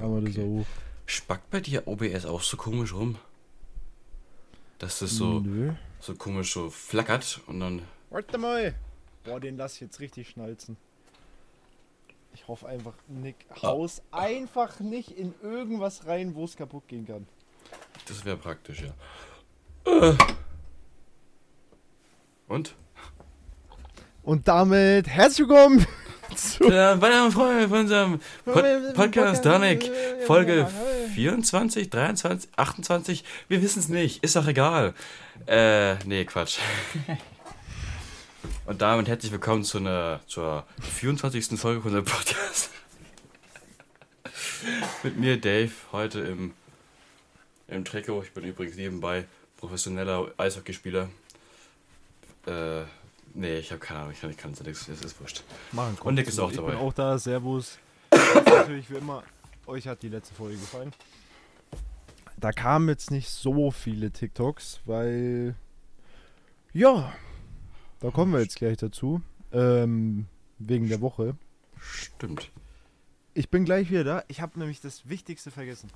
Aber das okay. auch. Spackt bei dir OBS auch so komisch rum? Dass das so, Nö. so komisch so flackert und dann. Warte mal. Boah, den lass ich jetzt richtig schnalzen. Ich hoffe einfach, Nick, haus einfach nicht in irgendwas rein, wo es kaputt gehen kann. Das wäre praktisch, ja. Äh. Und? Und damit herzlich willkommen zu Der weitere Freund von unserem Pod Podcast Danik. Folge 24, 23, 28. Wir wissen es nicht. Ist doch egal. Äh, nee, Quatsch. Und damit herzlich willkommen zu einer, zur 24. Folge von unserem Podcast. Mit mir, Dave, heute im, im Trikot. Ich bin übrigens nebenbei professioneller Eishockeyspieler. Äh, nee, ich habe keine Ahnung. Ich kann, ich kann nichts. Es ist wurscht. Machen Und Nick ist auch ich dabei. bin auch da, Servus. Natürlich wie immer, euch hat die letzte Folge gefallen. Da kamen jetzt nicht so viele TikToks, weil ja, da kommen wir jetzt gleich dazu. Ähm, wegen der Woche. Stimmt. Ich bin gleich wieder da. Ich habe nämlich das Wichtigste vergessen.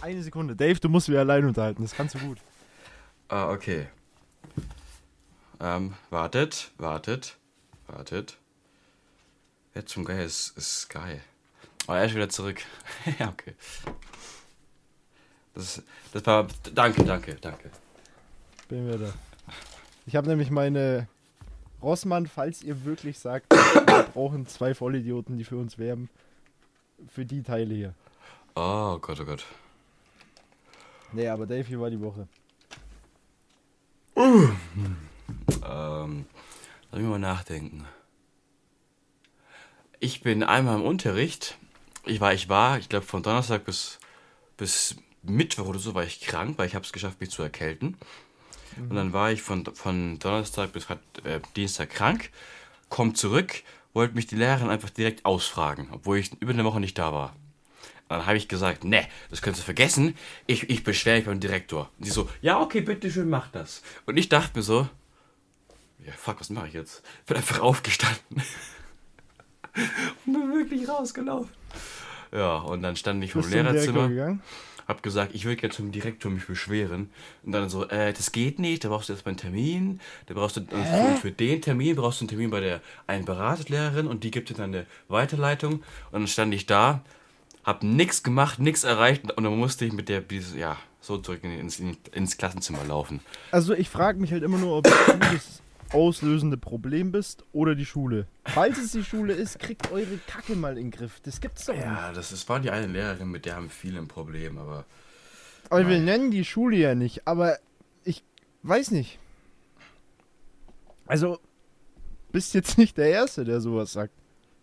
Eine Sekunde. Dave, du musst wieder allein unterhalten. Das kannst du gut. Ah, okay. Ähm, wartet, wartet, wartet. Wer zum Geil ist, ist geil. Oh, er ist wieder zurück. ja, okay. Das, das war. Danke, danke, danke. Bin wieder da. Ich habe nämlich meine Rossmann, falls ihr wirklich sagt, wir brauchen zwei Vollidioten, die für uns werben, für die Teile hier. Oh Gott, oh Gott. Nee, aber Dave, hier war die Woche. Ähm, lass mich mal nachdenken. Ich bin einmal im Unterricht. Ich war, ich war, ich glaube von Donnerstag bis, bis Mittwoch oder so war ich krank, weil ich habe es geschafft, mich zu erkälten. Und dann war ich von, von Donnerstag bis äh, Dienstag krank, komm zurück, wollte mich die Lehrerin einfach direkt ausfragen, obwohl ich über eine Woche nicht da war. Dann habe ich gesagt, ne, das kannst du vergessen, ich, ich beschwere mich beim Direktor. Und die so, ja, okay, bitteschön, mach das. Und ich dachte mir so, ja, fuck, was mache ich jetzt? Bin einfach aufgestanden. und bin wirklich rausgelaufen. Ja, und dann stand ich vom Lehrerzimmer, hab gesagt, ich will gerne zum Direktor mich beschweren. Und dann so, äh, das geht nicht, da brauchst du erstmal einen Termin. Da brauchst du, und für, den Termin brauchst du einen Termin bei der einen Beratungslehrerin und die gibt dir dann eine Weiterleitung. Und dann stand ich da, hab nichts gemacht, nichts erreicht und dann musste ich mit der, dieses- ja, so zurück in- ins, ins Klassenzimmer laufen. Also ich frage mich halt immer nur, ob du das auslösende Problem bist oder die Schule. Falls es die Schule ist, kriegt eure Kacke mal in den Griff. Das gibt's doch nicht. Ja, das ist, war die eine Lehrerin, mit der haben viele ein Problem, aber Aber wir nennen die Schule ja nicht, aber ich weiß nicht. Also, bist jetzt nicht der Erste, der sowas sagt.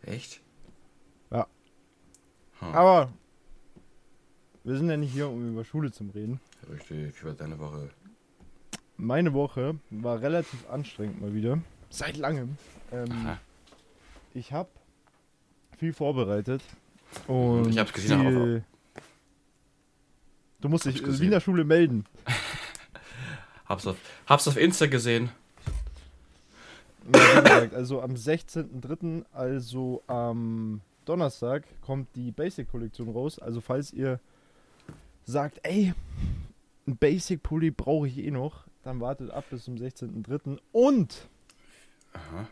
echt? Ja. Hm. Aber wir sind ja nicht hier, um über Schule zu reden. Richtig, war deine Woche? Meine Woche war relativ anstrengend mal wieder. Seit langem. Ähm, ich habe viel vorbereitet. Und Ich hab's gesehen, viel- Du musst dich in. Wiener Schule melden. Hab's auf, hab's auf Insta gesehen. Ja, wie gesagt, also am 16.03., also am Donnerstag, kommt die Basic-Kollektion raus. Also falls ihr sagt, ey, ein Basic-Pulli brauche ich eh noch, dann wartet ab bis zum 16.03. Und Aha.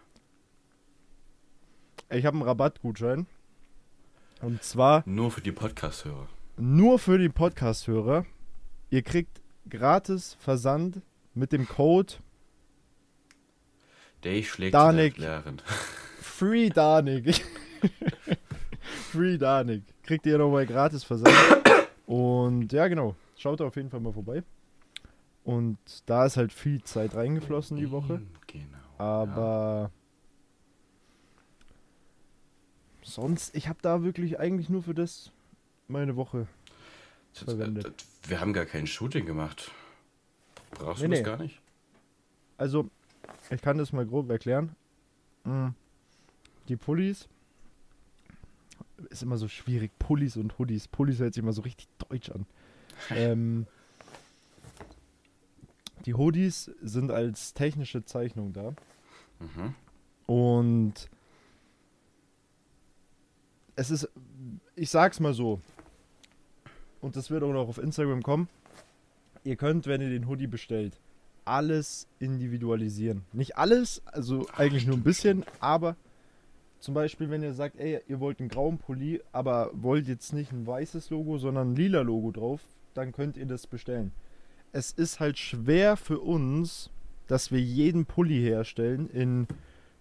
ich habe einen Rabattgutschein. Und zwar Nur für die Podcast-Hörer. nur für die Podcast-Hörer. Ihr kriegt gratis Versand mit dem Code Dave schlägt Danik. Free Danik. Free Danik. Kriegt ihr nochmal gratis Versand. Und ja, genau. Schaut auf jeden Fall mal vorbei. Und da ist halt viel Zeit reingeflossen die Woche. Mm, Genau. Aber sonst, ich habe da wirklich eigentlich nur für das meine Woche. Verwendet. Wir haben gar kein Shooting gemacht. Brauchst Nee, du das nee. gar nicht? Also, ich kann das mal grob erklären. Mm, Die Pullis. Ist immer so schwierig. Pullis und Hoodies. Pullis hört sich immer so richtig deutsch an. ähm, die Hoodies sind als technische Zeichnung da. Mhm. Und es ist, ich sag's mal so, und das wird auch noch auf Instagram kommen, ihr könnt, wenn ihr den Hoodie bestellt, alles individualisieren. Nicht alles, also eigentlich nur ein bisschen, aber zum Beispiel, wenn ihr sagt, ey, ihr wollt einen grauen Pulli, aber wollt jetzt nicht ein weißes Logo, sondern ein lila Logo drauf, dann könnt ihr das bestellen. Es ist halt schwer für uns, dass wir jeden Pulli herstellen in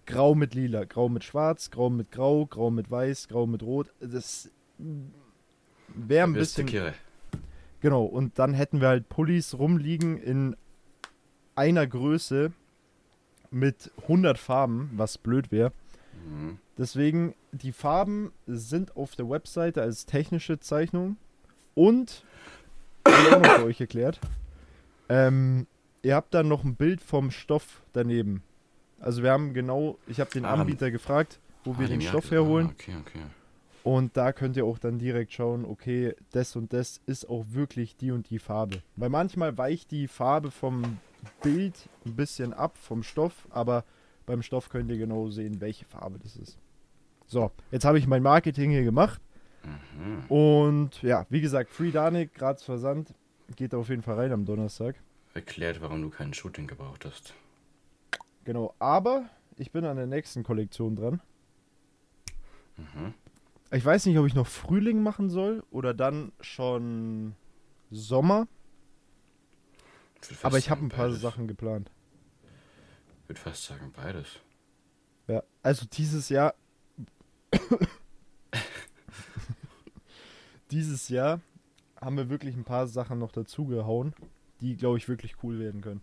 Grau mit Lila, Grau mit Schwarz, Grau mit Grau, Grau mit Weiß, Grau mit Rot. Das wäre ein bisschen. Kirre. Genau, und dann hätten wir halt Pullis rumliegen in einer Größe mit 100 Farben, was blöd wäre. Mhm. Deswegen, die Farben sind auf der Webseite als technische Zeichnung und, habe ich auch noch für euch erklärt, ähm, ihr habt dann noch ein Bild vom Stoff daneben. Also wir haben genau, ich habe den Ah, Anbieter gefragt, wo wir Ah, den die Stoff Jacke. herholen. Ah, okay, okay. Und da könnt ihr auch dann direkt schauen, okay, das und das ist auch wirklich die und die Farbe. Weil manchmal weicht die Farbe vom Bild ein bisschen ab, vom Stoff, aber beim Stoff könnt ihr genau sehen, welche Farbe das ist. So, jetzt habe ich mein Marketing hier gemacht. Mhm. Und ja, wie gesagt, Free Danik, Graz Versand, geht da auf jeden Fall rein am Donnerstag. Erklärt, warum du kein Shooting gebraucht hast. Genau, aber ich bin an der nächsten Kollektion dran. Mhm. Ich weiß nicht, ob ich noch Frühling machen soll oder dann schon Sommer. Aber ich habe ein paar beides. Sachen geplant. Ich würde fast sagen beides. Ja, also dieses Jahr. dieses Jahr haben wir wirklich ein paar Sachen noch dazugehauen, die, glaube ich, wirklich cool werden können.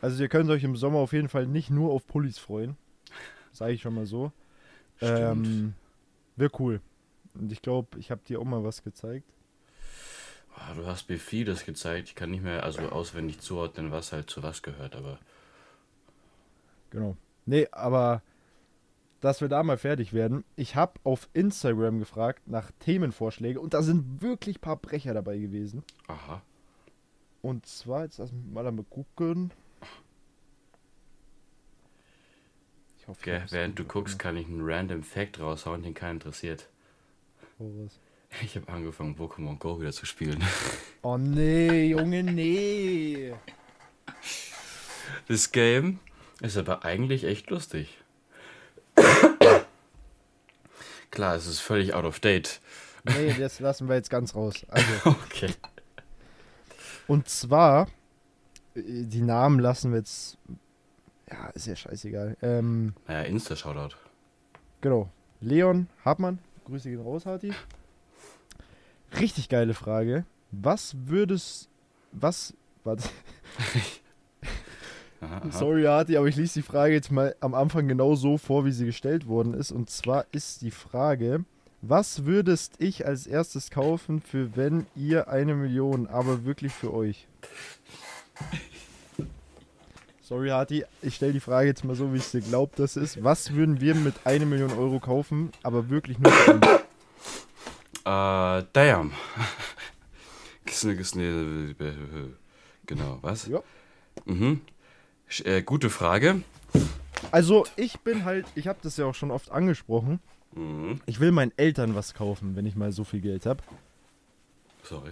Also ihr könnt euch im Sommer auf jeden Fall nicht nur auf Pullis freuen. Sage ich schon mal so. Stimmt. Ähm, Wäre cool. Und ich glaube, ich habe dir auch mal was gezeigt. Ah, du hast mir vieles gezeigt. Ich kann nicht mehr also auswendig zuordnen, was halt zu was gehört, aber Genau. Nee, aber dass wir da mal fertig werden. Ich habe auf Instagram gefragt nach Themenvorschlägen und da sind wirklich ein paar Brecher dabei gewesen. aha. Und zwar, jetzt lass mich mal einmal gucken. Ich hoffe, hab's während du guckst, kann ich einen random Fact raushauen, den keinen interessiert. aufgemacht. Ich habe angefangen, Pokémon Go wieder zu spielen. Oh nee, Junge, nee. Das Game ist aber eigentlich echt lustig. Klar, es ist völlig out of date. Nee, das lassen wir jetzt ganz raus. Also, Okay. und zwar, äh, die Namen lassen wir jetzt. Ja, ist ja scheißegal. Ähm, Naja, Insta-Shoutout. Genau. Leon Hartmann, Grüße gehen raus, Harti. Richtig geile Frage. Was würdest. Was. Warte. Aha, aha. Sorry, Harti, aber ich lese die Frage jetzt mal am Anfang genau so vor, wie sie gestellt worden ist. Und zwar ist die Frage: Was würdest ich als erstes kaufen, für wenn ihr eine Million, aber wirklich für euch? Sorry, Harti, ich stelle die Frage jetzt mal so, wie ich sie glaube, das ist. Was würden wir mit einer Million Euro kaufen, aber wirklich nur für uns? Äh, damn. Gisne, gisne, genau, was? Ja. Mhm. Äh, gute Frage. Also, ich bin halt, ich habe das ja auch schon oft angesprochen. Mhm. Ich will meinen Eltern was kaufen, wenn ich mal so viel Geld habe. Sorry.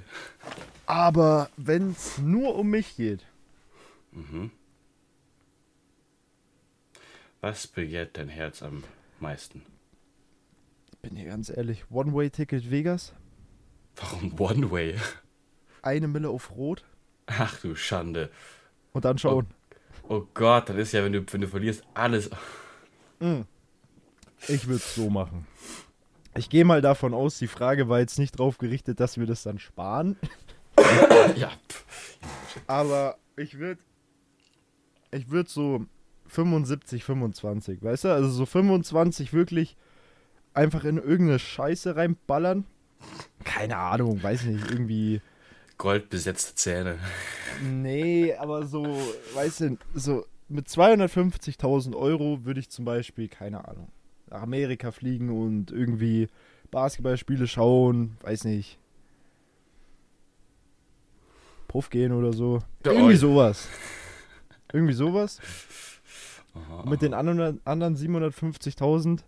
Aber wenn es nur um mich geht, Mhm. Was begehrt dein Herz am meisten? bin hier ganz ehrlich, One-Way-Ticket Vegas, Warum One Way? eine Mille auf Rot Ach du Schande. und dann schauen. Oh Gott, das ist ja, wenn du, wenn du verlierst, alles. Mm. Ich würde es so machen. Ich gehe mal davon aus, die Frage war jetzt nicht drauf gerichtet, dass wir das dann sparen. ja. pff. Aber ich würde. Ich würde so 75, 25, weißt du? Also so 25 wirklich einfach in irgendeine Scheiße reinballern. Keine Ahnung, weiß nicht, irgendwie. Goldbesetzte Zähne. Nee, aber so, weißt du, so mit 250.000 Euro würde ich zum Beispiel, keine Ahnung, nach Amerika fliegen und irgendwie Basketballspiele schauen, weiß nicht. Puff gehen oder so. Ja, Irgendwie oi. sowas. Irgendwie sowas. Und mit den anderen, anderen 750.000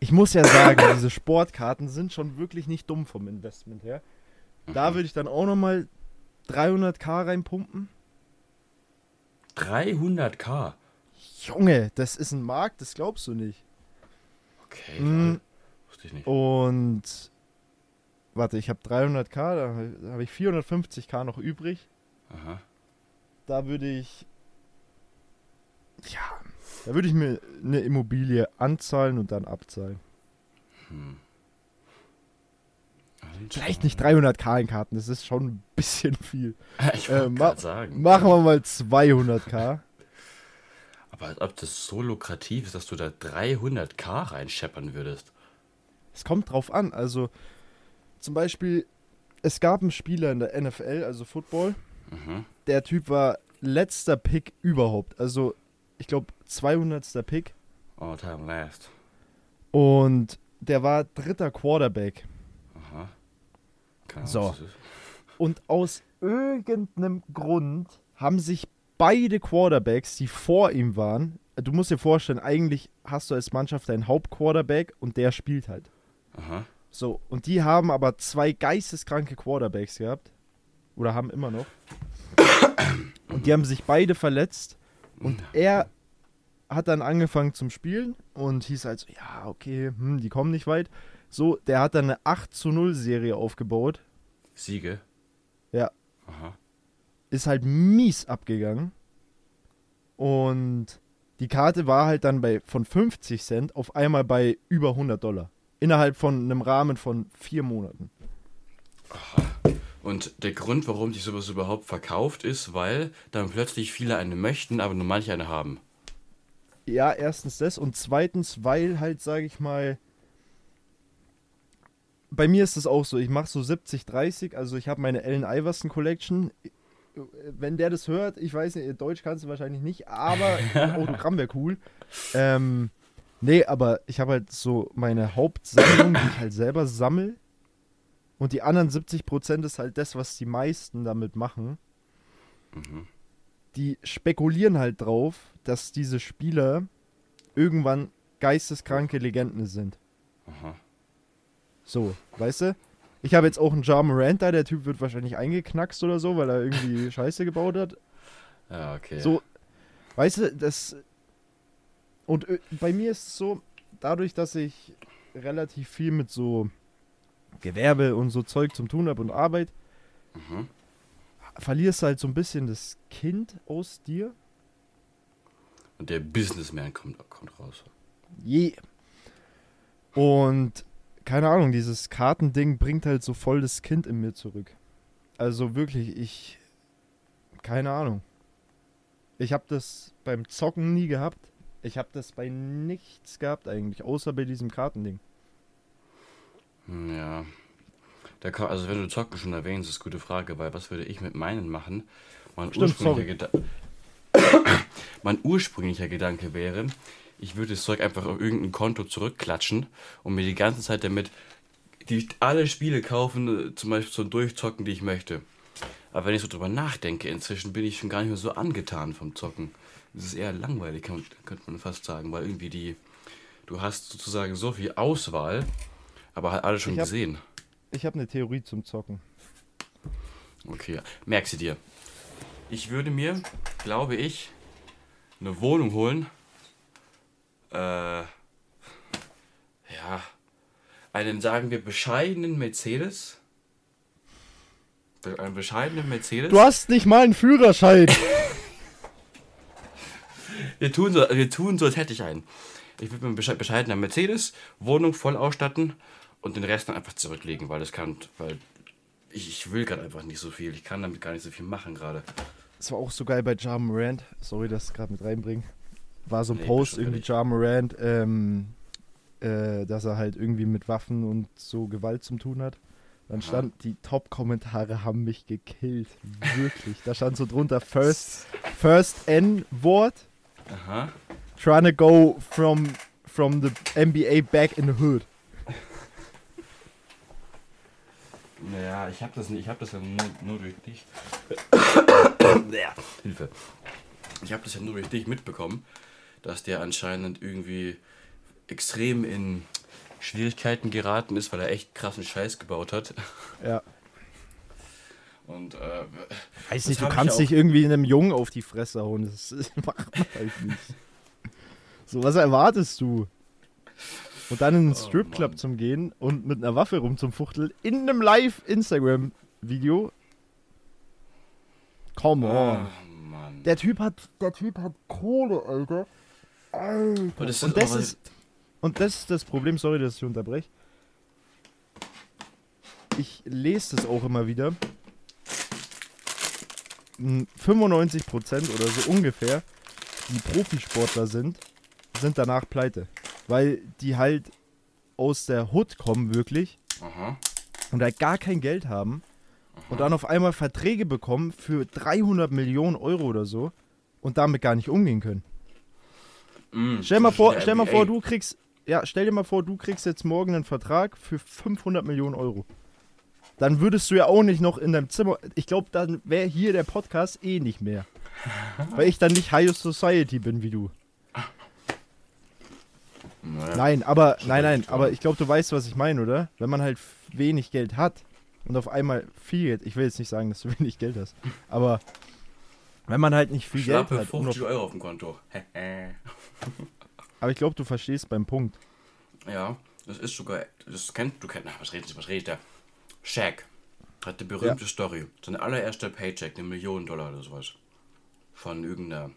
ich muss ja sagen, diese Sportkarten sind schon wirklich nicht dumm vom Investment her. Da Mhm. würde ich dann auch nochmal 300k reinpumpen. 300k. Junge, das ist ein Markt, das glaubst du nicht. Okay, lol. wusste ich nicht. Und warte, ich habe 300k, da habe ich 450k noch übrig. Aha. Da würde ich ja, da würde ich mir eine Immobilie anzahlen und dann abzahlen. Hm. Vielleicht nicht 300k in Karten, das ist schon ein bisschen viel. Ich Äh, ma- sagen. Machen wir mal 200k. Aber ob das so lukrativ ist, dass du da 300k reinscheppern würdest. Es kommt drauf an. Also zum Beispiel, es gab einen Spieler in der NFL, also Football. Mhm. Der Typ war letzter Pick überhaupt. Also ich glaube 200. Pick. All time last. Und der war dritter Quarterback. So. Und aus irgendeinem Grund haben sich beide Quarterbacks, die vor ihm waren, du musst dir vorstellen, eigentlich hast du als Mannschaft deinen Hauptquarterback und der spielt halt. Aha. So, und die haben aber zwei geisteskranke Quarterbacks gehabt. Oder haben immer noch. Und die haben sich beide verletzt. Und er hat dann angefangen zum Spielen und hieß halt so, ja, okay, hm, die kommen nicht weit. So, der hat dann eine 8 zu 0 Serie aufgebaut. Siege? Ja. Aha. Ist halt mies abgegangen. Und die Karte war halt dann bei von 50 Cent auf einmal bei über 100 Dollar. Innerhalb von einem Rahmen von vier Monaten. Und der Grund, warum sich sowas überhaupt verkauft, ist, weil dann plötzlich viele eine möchten, aber nur manche eine haben. Ja, erstens das und zweitens, weil halt, sage ich mal, bei mir ist es auch so, ich mache so 70, 30, also ich habe meine Allen Iverson Collection. Wenn der das hört, ich weiß nicht, Deutsch kannst du wahrscheinlich nicht, aber Autogramm wäre cool. Ähm, nee, aber ich habe halt so meine Hauptsammlung, die ich halt selber sammel. Und die anderen 70% ist halt das, was die meisten damit machen Mhm. die spekulieren halt drauf, dass diese Spieler irgendwann geisteskranke Legenden sind. Aha. So, weißt du? Ich habe jetzt auch einen Ja Morant da, der Typ wird wahrscheinlich eingeknackst oder so, weil er irgendwie Scheiße gebaut hat. Ja, okay. So, weißt du, das. Und ö- bei mir ist es so, dadurch, dass ich relativ viel mit so Gewerbe und so Zeug zum tun habe und Arbeit, Mhm. verlierst du halt so ein bisschen das Kind aus dir. Und der Businessman kommt, kommt raus. Je. Und keine Ahnung, dieses Kartending bringt halt so voll das Kind in mir zurück. Also wirklich, ich. Keine Ahnung. Ich habe das beim Zocken nie gehabt. Ich habe das bei nichts gehabt eigentlich, außer bei diesem Kartending. Hm, Ja. Da kann, also wenn du Zocken schon erwähnst, ist eine gute Frage, weil was würde ich mit meinen machen? Mein Stimmt, ursprünglicher, Geda mein ursprünglicher Gedanke wäre, ich würde das Zeug einfach auf irgendein Konto zurückklatschen und mir die ganze Zeit damit die, alle Spiele kaufen, äh, zum Beispiel zum Durchzocken, die ich möchte. Aber wenn ich so drüber nachdenke, inzwischen bin ich schon gar nicht mehr so angetan vom Zocken. Es ist eher langweilig, kann- könnte man fast sagen, weil irgendwie die, du hast sozusagen so viel Auswahl, aber halt alle schon Ich hab- gesehen. Ich habe eine Theorie zum Zocken. Okay, merk sie dir. Ich würde mir, glaube ich, eine Wohnung holen. Äh, ja, einen, sagen wir, bescheidenen Mercedes. Einen bescheidenen Mercedes. Du hast nicht mal einen Führerschein. Wir tun so, wir tun so, als hätte ich einen. Ich würde mir einen besche- bescheidenen Mercedes, Wohnung voll ausstatten und den Rest dann einfach zurücklegen, weil das kann, weil ich, ich will gerade einfach nicht so viel. Ich kann damit gar nicht so viel machen gerade. Das war auch so geil bei Ja Morant. Sorry, dass ich gerade mit reinbringen. War so ein Nee, Post irgendwie. Ja Morant, ähm, äh, dass er halt irgendwie mit Waffen und so Gewalt zum tun hat. Dann Aha. stand, die Top-Kommentare haben mich gekillt. Wirklich. Da stand so drunter First, First N-Wort. Aha. Trying to go from, from the NBA back in the hood. Naja, ich habe das nicht, ich habe das ja nur, nur durch dich. Ja, Hilfe. Ich habe das ja nur durch dich mitbekommen, dass der anscheinend irgendwie extrem in Schwierigkeiten geraten ist, weil er echt krassen Scheiß gebaut hat. Ja. Und äh, Weiß nicht, du kannst nicht irgendwie einem Jungen auf die Fresse hauen. Das, macht man halt nicht. So, was erwartest du? Und dann in einen Oh, Stripclub Mann. zum Gehen und mit einer Waffe rumzumfuchteln in einem Live-Instagram-Video. Come on. ah, Mann. Der Typ hat, der Typ hat Kohle, Alter. Alter. Und das und, ist das ist, und das ist das Problem, sorry, dass ich unterbreche. Ich lese das auch immer wieder. M, 95% oder so ungefähr, die Profisportler sind, sind danach pleite. Weil die halt aus der Hood kommen, wirklich, Aha. und halt gar kein Geld haben und dann auf einmal Verträge bekommen für 300 Millionen Euro oder so und damit gar nicht umgehen können. Mm, Stell mal vor, stell mal vor, du kriegst, ja, stell dir mal vor, du kriegst jetzt morgen einen Vertrag für 500 Millionen Euro. Dann würdest du ja auch nicht noch in deinem Zimmer, ich glaube, dann wäre hier der Podcast eh nicht mehr. Weil ich dann nicht High Society bin wie du. Naja. Nein, aber, nein, nein, aber ich glaube, du weißt, was ich meine, oder? Wenn man halt wenig Geld hat und auf einmal viel Geld, ich will jetzt nicht sagen, dass du wenig Geld hast, aber wenn man halt nicht viel Schlappe Geld hat, und 50 auf, Euro auf dem Konto. aber ich glaube, du verstehst beim Punkt. ja, das ist sogar, das kennt, du kennst, was redet, was redet der? Shaq hat eine berühmte Story. Sein allererster Paycheck, eine Million Dollar oder sowas. Von irgendeiner,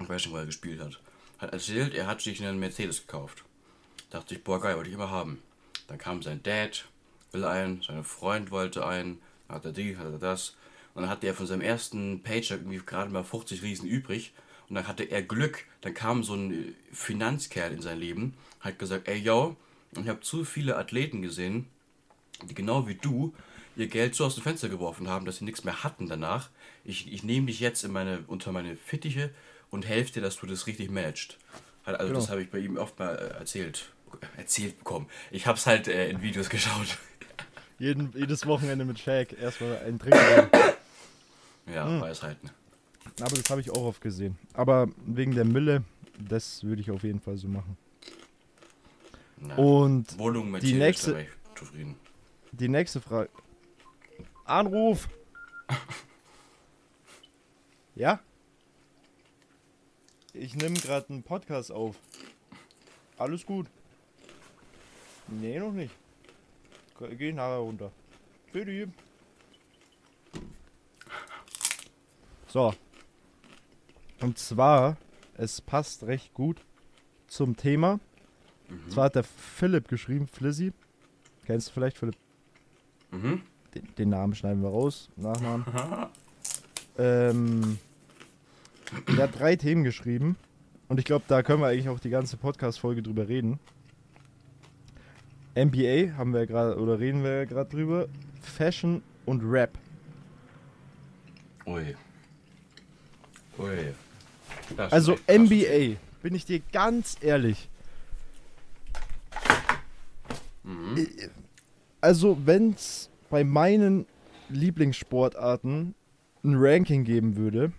ich weiß nicht, wo er gespielt hat. Hat erzählt, er hat sich einen Mercedes gekauft. Dachte ich, boah, geil, wollte ich immer haben. Dann kam sein Dad, will einen, sein Freund wollte einen, hat er die, hat er das. Und dann hatte er von seinem ersten Paycheck irgendwie gerade mal 50 Riesen übrig. Und dann hatte er Glück, dann kam so ein äh, Finanzkerl in sein Leben, hat gesagt, ey, yo, ich habe zu viele Athleten gesehen, die genau wie du ihr Geld so aus dem Fenster geworfen haben, dass sie nichts mehr hatten danach. Ich, ich nehme dich jetzt in meine, unter meine Fittiche und helfe dir, dass du das richtig managst. Halt, Also Genau. das habe ich bei ihm oft mal äh, erzählt, erzählt bekommen. Ich habe es halt äh, in Videos geschaut. Jeden, jedes Wochenende mit Shaq erstmal einen trinken. Ja, Hm. Weisheiten. Aber das habe ich auch oft gesehen. Aber wegen der Mille, das würde ich auf jeden Fall so machen. Ja. Und Wohnung die nächste- die nächste Frage. Anruf! Ja? Ich nehme gerade einen Podcast auf. Alles gut. Nee, noch nicht. Ge- Geh nachher runter. Bitte. So. Und zwar, es passt recht gut zum Thema. Mhm. Zwar hat der Philipp geschrieben, Flizzy. Kennst du vielleicht Philipp? Mhm. Den, den Namen schneiden wir raus. Nachnamen. ähm, der hat drei Themen geschrieben. Und ich glaube, da können wir eigentlich auch die ganze Podcast-Folge drüber reden. NBA haben wir gerade, oder reden wir gerade drüber. Fashion und Rap. Ui. Also. NBA, bin ich dir ganz ehrlich. Mhm. Äh, Also, wenn es bei meinen Lieblingssportarten ein Ranking geben würde,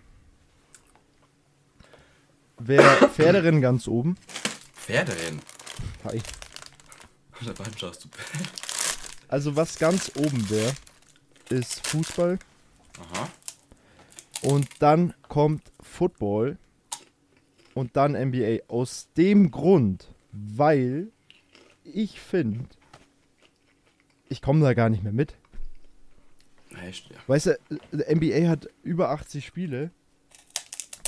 wäre Pferderennen ganz oben. Pferderennen. Hi. Also, was ganz oben wäre, ist Fußball. Aha. Und dann kommt Football. Und dann NBA. Aus dem Grund, weil ich finde, ich komme da gar nicht mehr mit. Echt, ja. Weißt du, NBA hat über 80 Spiele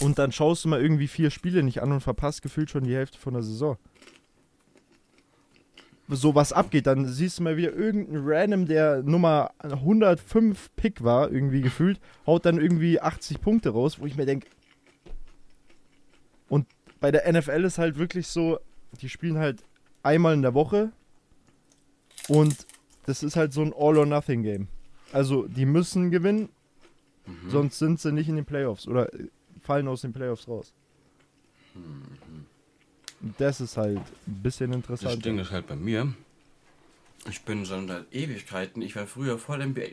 und dann schaust du mal irgendwie vier Spiele nicht an und verpasst gefühlt schon die Hälfte von der Saison. So was abgeht, dann siehst du mal wieder irgendeinen Random, der Nummer 105 Pick war, irgendwie gefühlt, haut dann irgendwie 80 Punkte raus, wo ich mir denke. Und bei der NFL ist halt wirklich so, die spielen halt einmal in der Woche und das ist halt so ein All-or-Nothing-Game. Also, die müssen gewinnen, Mhm. sonst sind sie nicht in den Playoffs oder fallen aus den Playoffs raus. Und Das ist halt ein bisschen Das interessant. Ding ist halt bei mir. Ich bin schon seit Ewigkeiten, ich war früher voll NBA.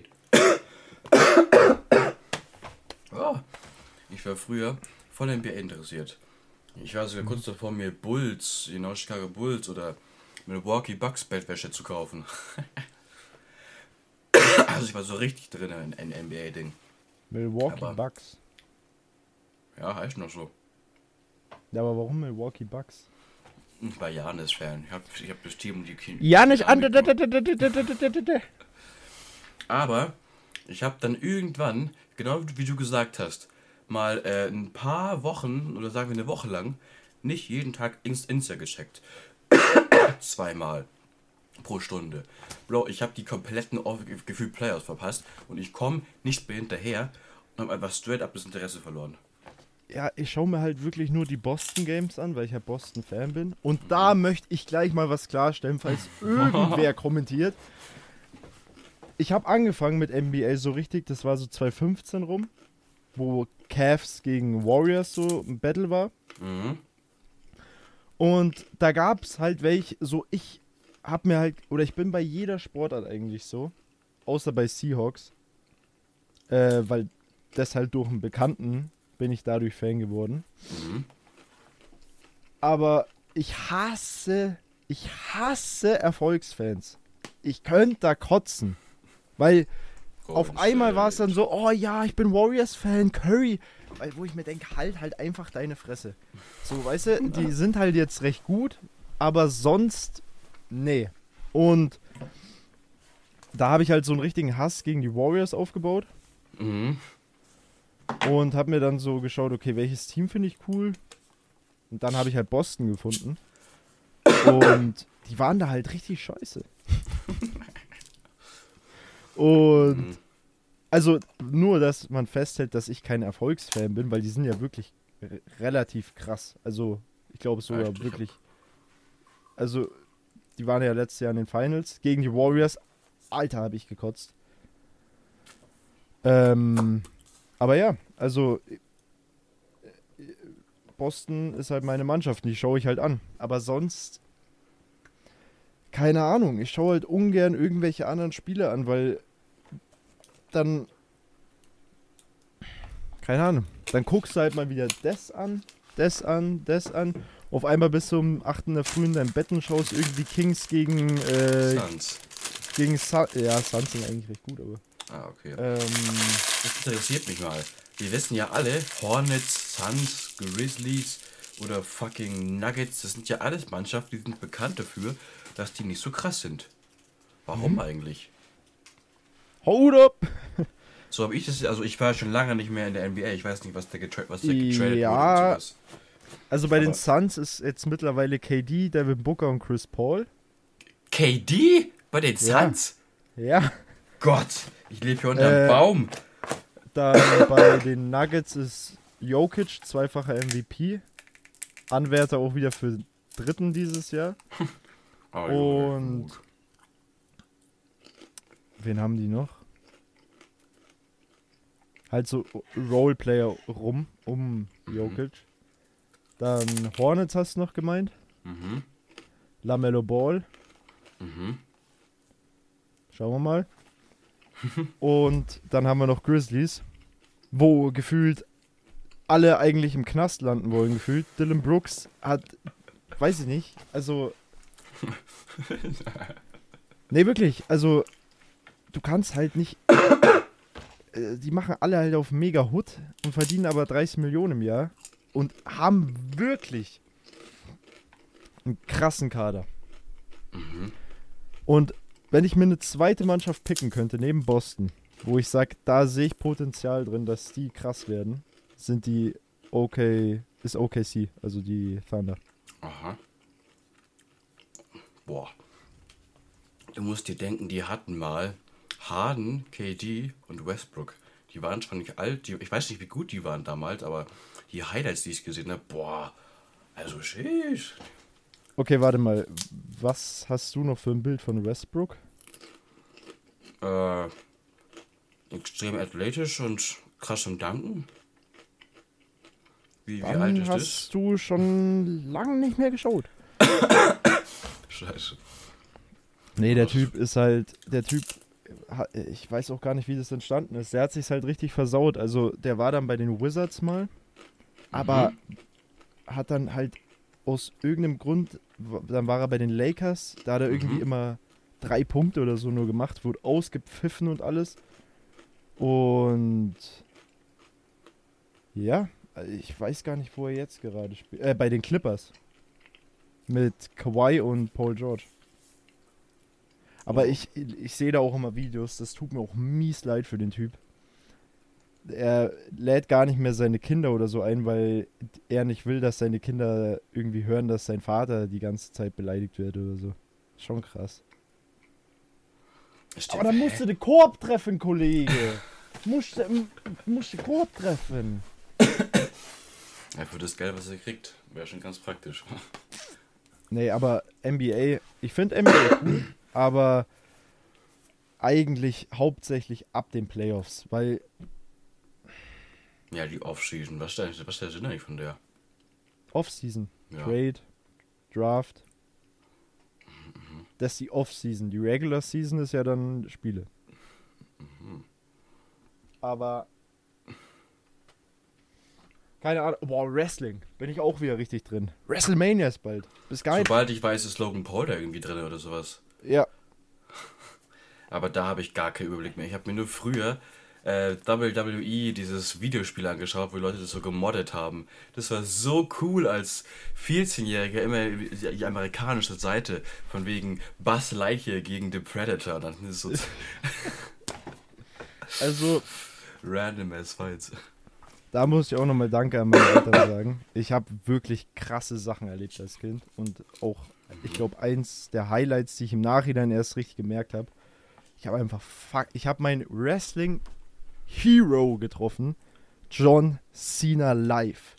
oh, ich war früher voll NBA interessiert. Ich war sogar kurz davor, mir Bulls, genau Chicago Bulls oder Milwaukee Bucks Bettwäsche zu kaufen. also ich war so richtig drin in, in NBA-Ding. Milwaukee Aber- Bucks. Ja, heißt noch so. Ja, aber warum Milwaukee Bucks? Ich war Janis-Fan. Ich hab, ich hab das Team um die Kinder. Ja, nicht an. Aber ich habe dann irgendwann, genau wie du gesagt hast, mal äh, ein paar Wochen oder sagen wir eine Woche lang nicht jeden Tag Inst Insta gecheckt. Zweimal pro Stunde. Bro, ich habe die kompletten gefühlt Playoffs verpasst und ich komme nicht mehr hinterher und habe einfach straight up das Interesse verloren. Ja, ich schaue mir halt wirklich nur die Boston Games an, weil ich ja Boston-Fan bin. Und da möchte ich gleich mal was klarstellen, falls irgendwer kommentiert. Ich habe angefangen mit NBA so richtig, das war so 2015 rum, wo Cavs gegen Warriors so ein Battle war. Mhm. Und da gab es halt welche, so ich hab mir halt, oder ich bin bei jeder Sportart eigentlich so, außer bei Seahawks, äh, weil das halt durch einen Bekannten bin ich dadurch Fan geworden. Mhm. Aber ich hasse, ich hasse Erfolgsfans. Ich könnte da kotzen. Weil auf Golden einmal war es dann so, oh ja, ich bin Warriors-Fan, Curry. Weil, wo ich mir denke, halt halt einfach deine Fresse. So, weißt du, die sind halt jetzt recht gut, aber sonst, nee. Und da habe ich halt so einen richtigen Hass gegen die Warriors aufgebaut Mhm. Und habe mir dann so geschaut, okay, welches Team finde ich cool. Und dann habe ich halt Boston gefunden. Und die waren da halt richtig scheiße. Und Mhm. also nur, dass man festhält, dass ich kein Erfolgsfan bin, weil die sind ja wirklich re- relativ krass. Also ich glaube sogar ich- ich hab- wirklich. Also die waren ja letztes Jahr in den Finals gegen die Warriors. Alter, habe ich gekotzt. Ähm, aber ja, also äh, Boston ist halt meine Mannschaft, die schaue ich halt an. Aber sonst keine Ahnung. Ich schaue halt ungern irgendwelche anderen Spiele an, weil dann keine Ahnung. Dann guckst du halt mal wieder das an, das an, das an. Auf einmal bist du um 8 in der Früh in deinem Bett und schaust irgendwie Kings gegen äh, Suns. gegen Sun. Ja, Suns sind eigentlich recht gut, aber Ah, okay. ähm, Das interessiert mich mal. Wir wissen ja alle, Hornets, Suns, Grizzlies oder fucking Nuggets, das sind ja alles Mannschaften, die sind bekannt dafür, dass die nicht so krass sind. Warum Mhm. eigentlich? hold up. So habe ich das, also ich war schon lange nicht mehr in der NBA, ich weiß nicht, was der, getra was der getradet Ja. wurde und sowas. Also bei den Aber- Suns ist jetzt mittlerweile KD, Devin Booker und Chris Paul. KD? Bei den Ja. Suns? Ja. Gott, ich lebe hier unterm Äh, Baum. Dann bei den Nuggets ist Jokic, zweifacher MVP. Anwärter auch wieder für Dritten dieses Jahr. Oh, und- gut. Wen haben die noch? Halt so Roleplayer rum, um Jokic. Dann Hornets hast du noch gemeint. Mhm. Lamello Ball. Mhm. Schauen wir mal. Und dann haben wir noch Grizzlies, wo gefühlt alle eigentlich im Knast landen wollen, gefühlt. Dylan Brooks hat, weiß ich nicht, also. nee, wirklich, also, du kannst halt nicht. äh, Die machen alle halt auf mega Hood und verdienen aber 30 Millionen im Jahr und haben wirklich einen krassen Kader. Mhm. Und wenn ich mir eine zweite Mannschaft picken könnte, neben Boston, wo ich sage, da sehe ich Potenzial drin, dass die krass werden, sind die OK, ist OKC, also die Thunder. Aha. Boah. Du musst dir denken, die hatten mal Harden, KD und Westbrook. Die waren zwar nicht alt, die, ich weiß nicht, wie gut die waren damals, aber die Highlights, die ich gesehen habe, boah, also sheesh. Okay, warte mal, was hast du noch für ein Bild von Westbrook? Äh, extrem athletisch und krass im Danken. Wie, wie alt ist hast du schon lange nicht mehr geschaut. das? Scheiße. Nee, der? Typ ist halt, der Typ, ich weiß auch gar nicht, wie das entstanden ist. Der hat sich halt richtig versaut. Also, der war dann bei den Wizards mal, aber hat dann halt aus irgendeinem Grund, dann war er bei den Lakers, da hat er irgendwie Mhm. immer drei Punkte oder so nur gemacht, wurde ausgepfiffen und alles. Und ja, ich weiß gar nicht, wo er jetzt gerade spielt. Äh, bei den Clippers. Mit Kawhi und Paul George. Aber Oh. ich, ich sehe da auch immer Videos, das tut mir auch mies leid für den Typ. Er lädt gar nicht mehr seine Kinder oder so ein, weil er nicht will, dass seine Kinder irgendwie hören, dass sein Vater die ganze Zeit beleidigt wird oder so. Schon krass. Stimmt. Aber dann musst du den Korb treffen, Kollege. musst, du- musst den Korb treffen. Ja, für das Geld, was er kriegt, wäre schon ganz praktisch. Nee, aber NBA, ich finde NBA cool, aber eigentlich hauptsächlich ab den Playoffs, weil Ja, die Offseason, was ist der, was ist der Sinn eigentlich von der? Offseason, Ja. Trade, Draft, das ist die Offseason. Die Regular Season ist ja dann Spiele. Aber keine Ahnung, boah, Wrestling, bin ich auch wieder richtig drin. WrestleMania ist bald. Bis nicht. Sobald ich weiß, ist Logan Paul da irgendwie drin oder sowas. Ja, Aber da habe ich gar keinen Überblick mehr. Ich habe mir nur früher äh, WWE dieses Videospiel angeschaut, wo Leute das so gemoddet haben. Das war so cool als 14-Jähriger, immer die, amerikanische Seite, von wegen Buzz Lightyear gegen The Predator. Dann ist so also random as Fights. Da muss ich auch nochmal Danke an meine Eltern sagen. Ich habe wirklich krasse Sachen erlebt als Kind und auch, ich glaube, eins der Highlights, die ich im Nachhinein erst richtig gemerkt habe. Ich habe einfach, fuck, ich habe meinen Wrestling Hero getroffen, John Cena live.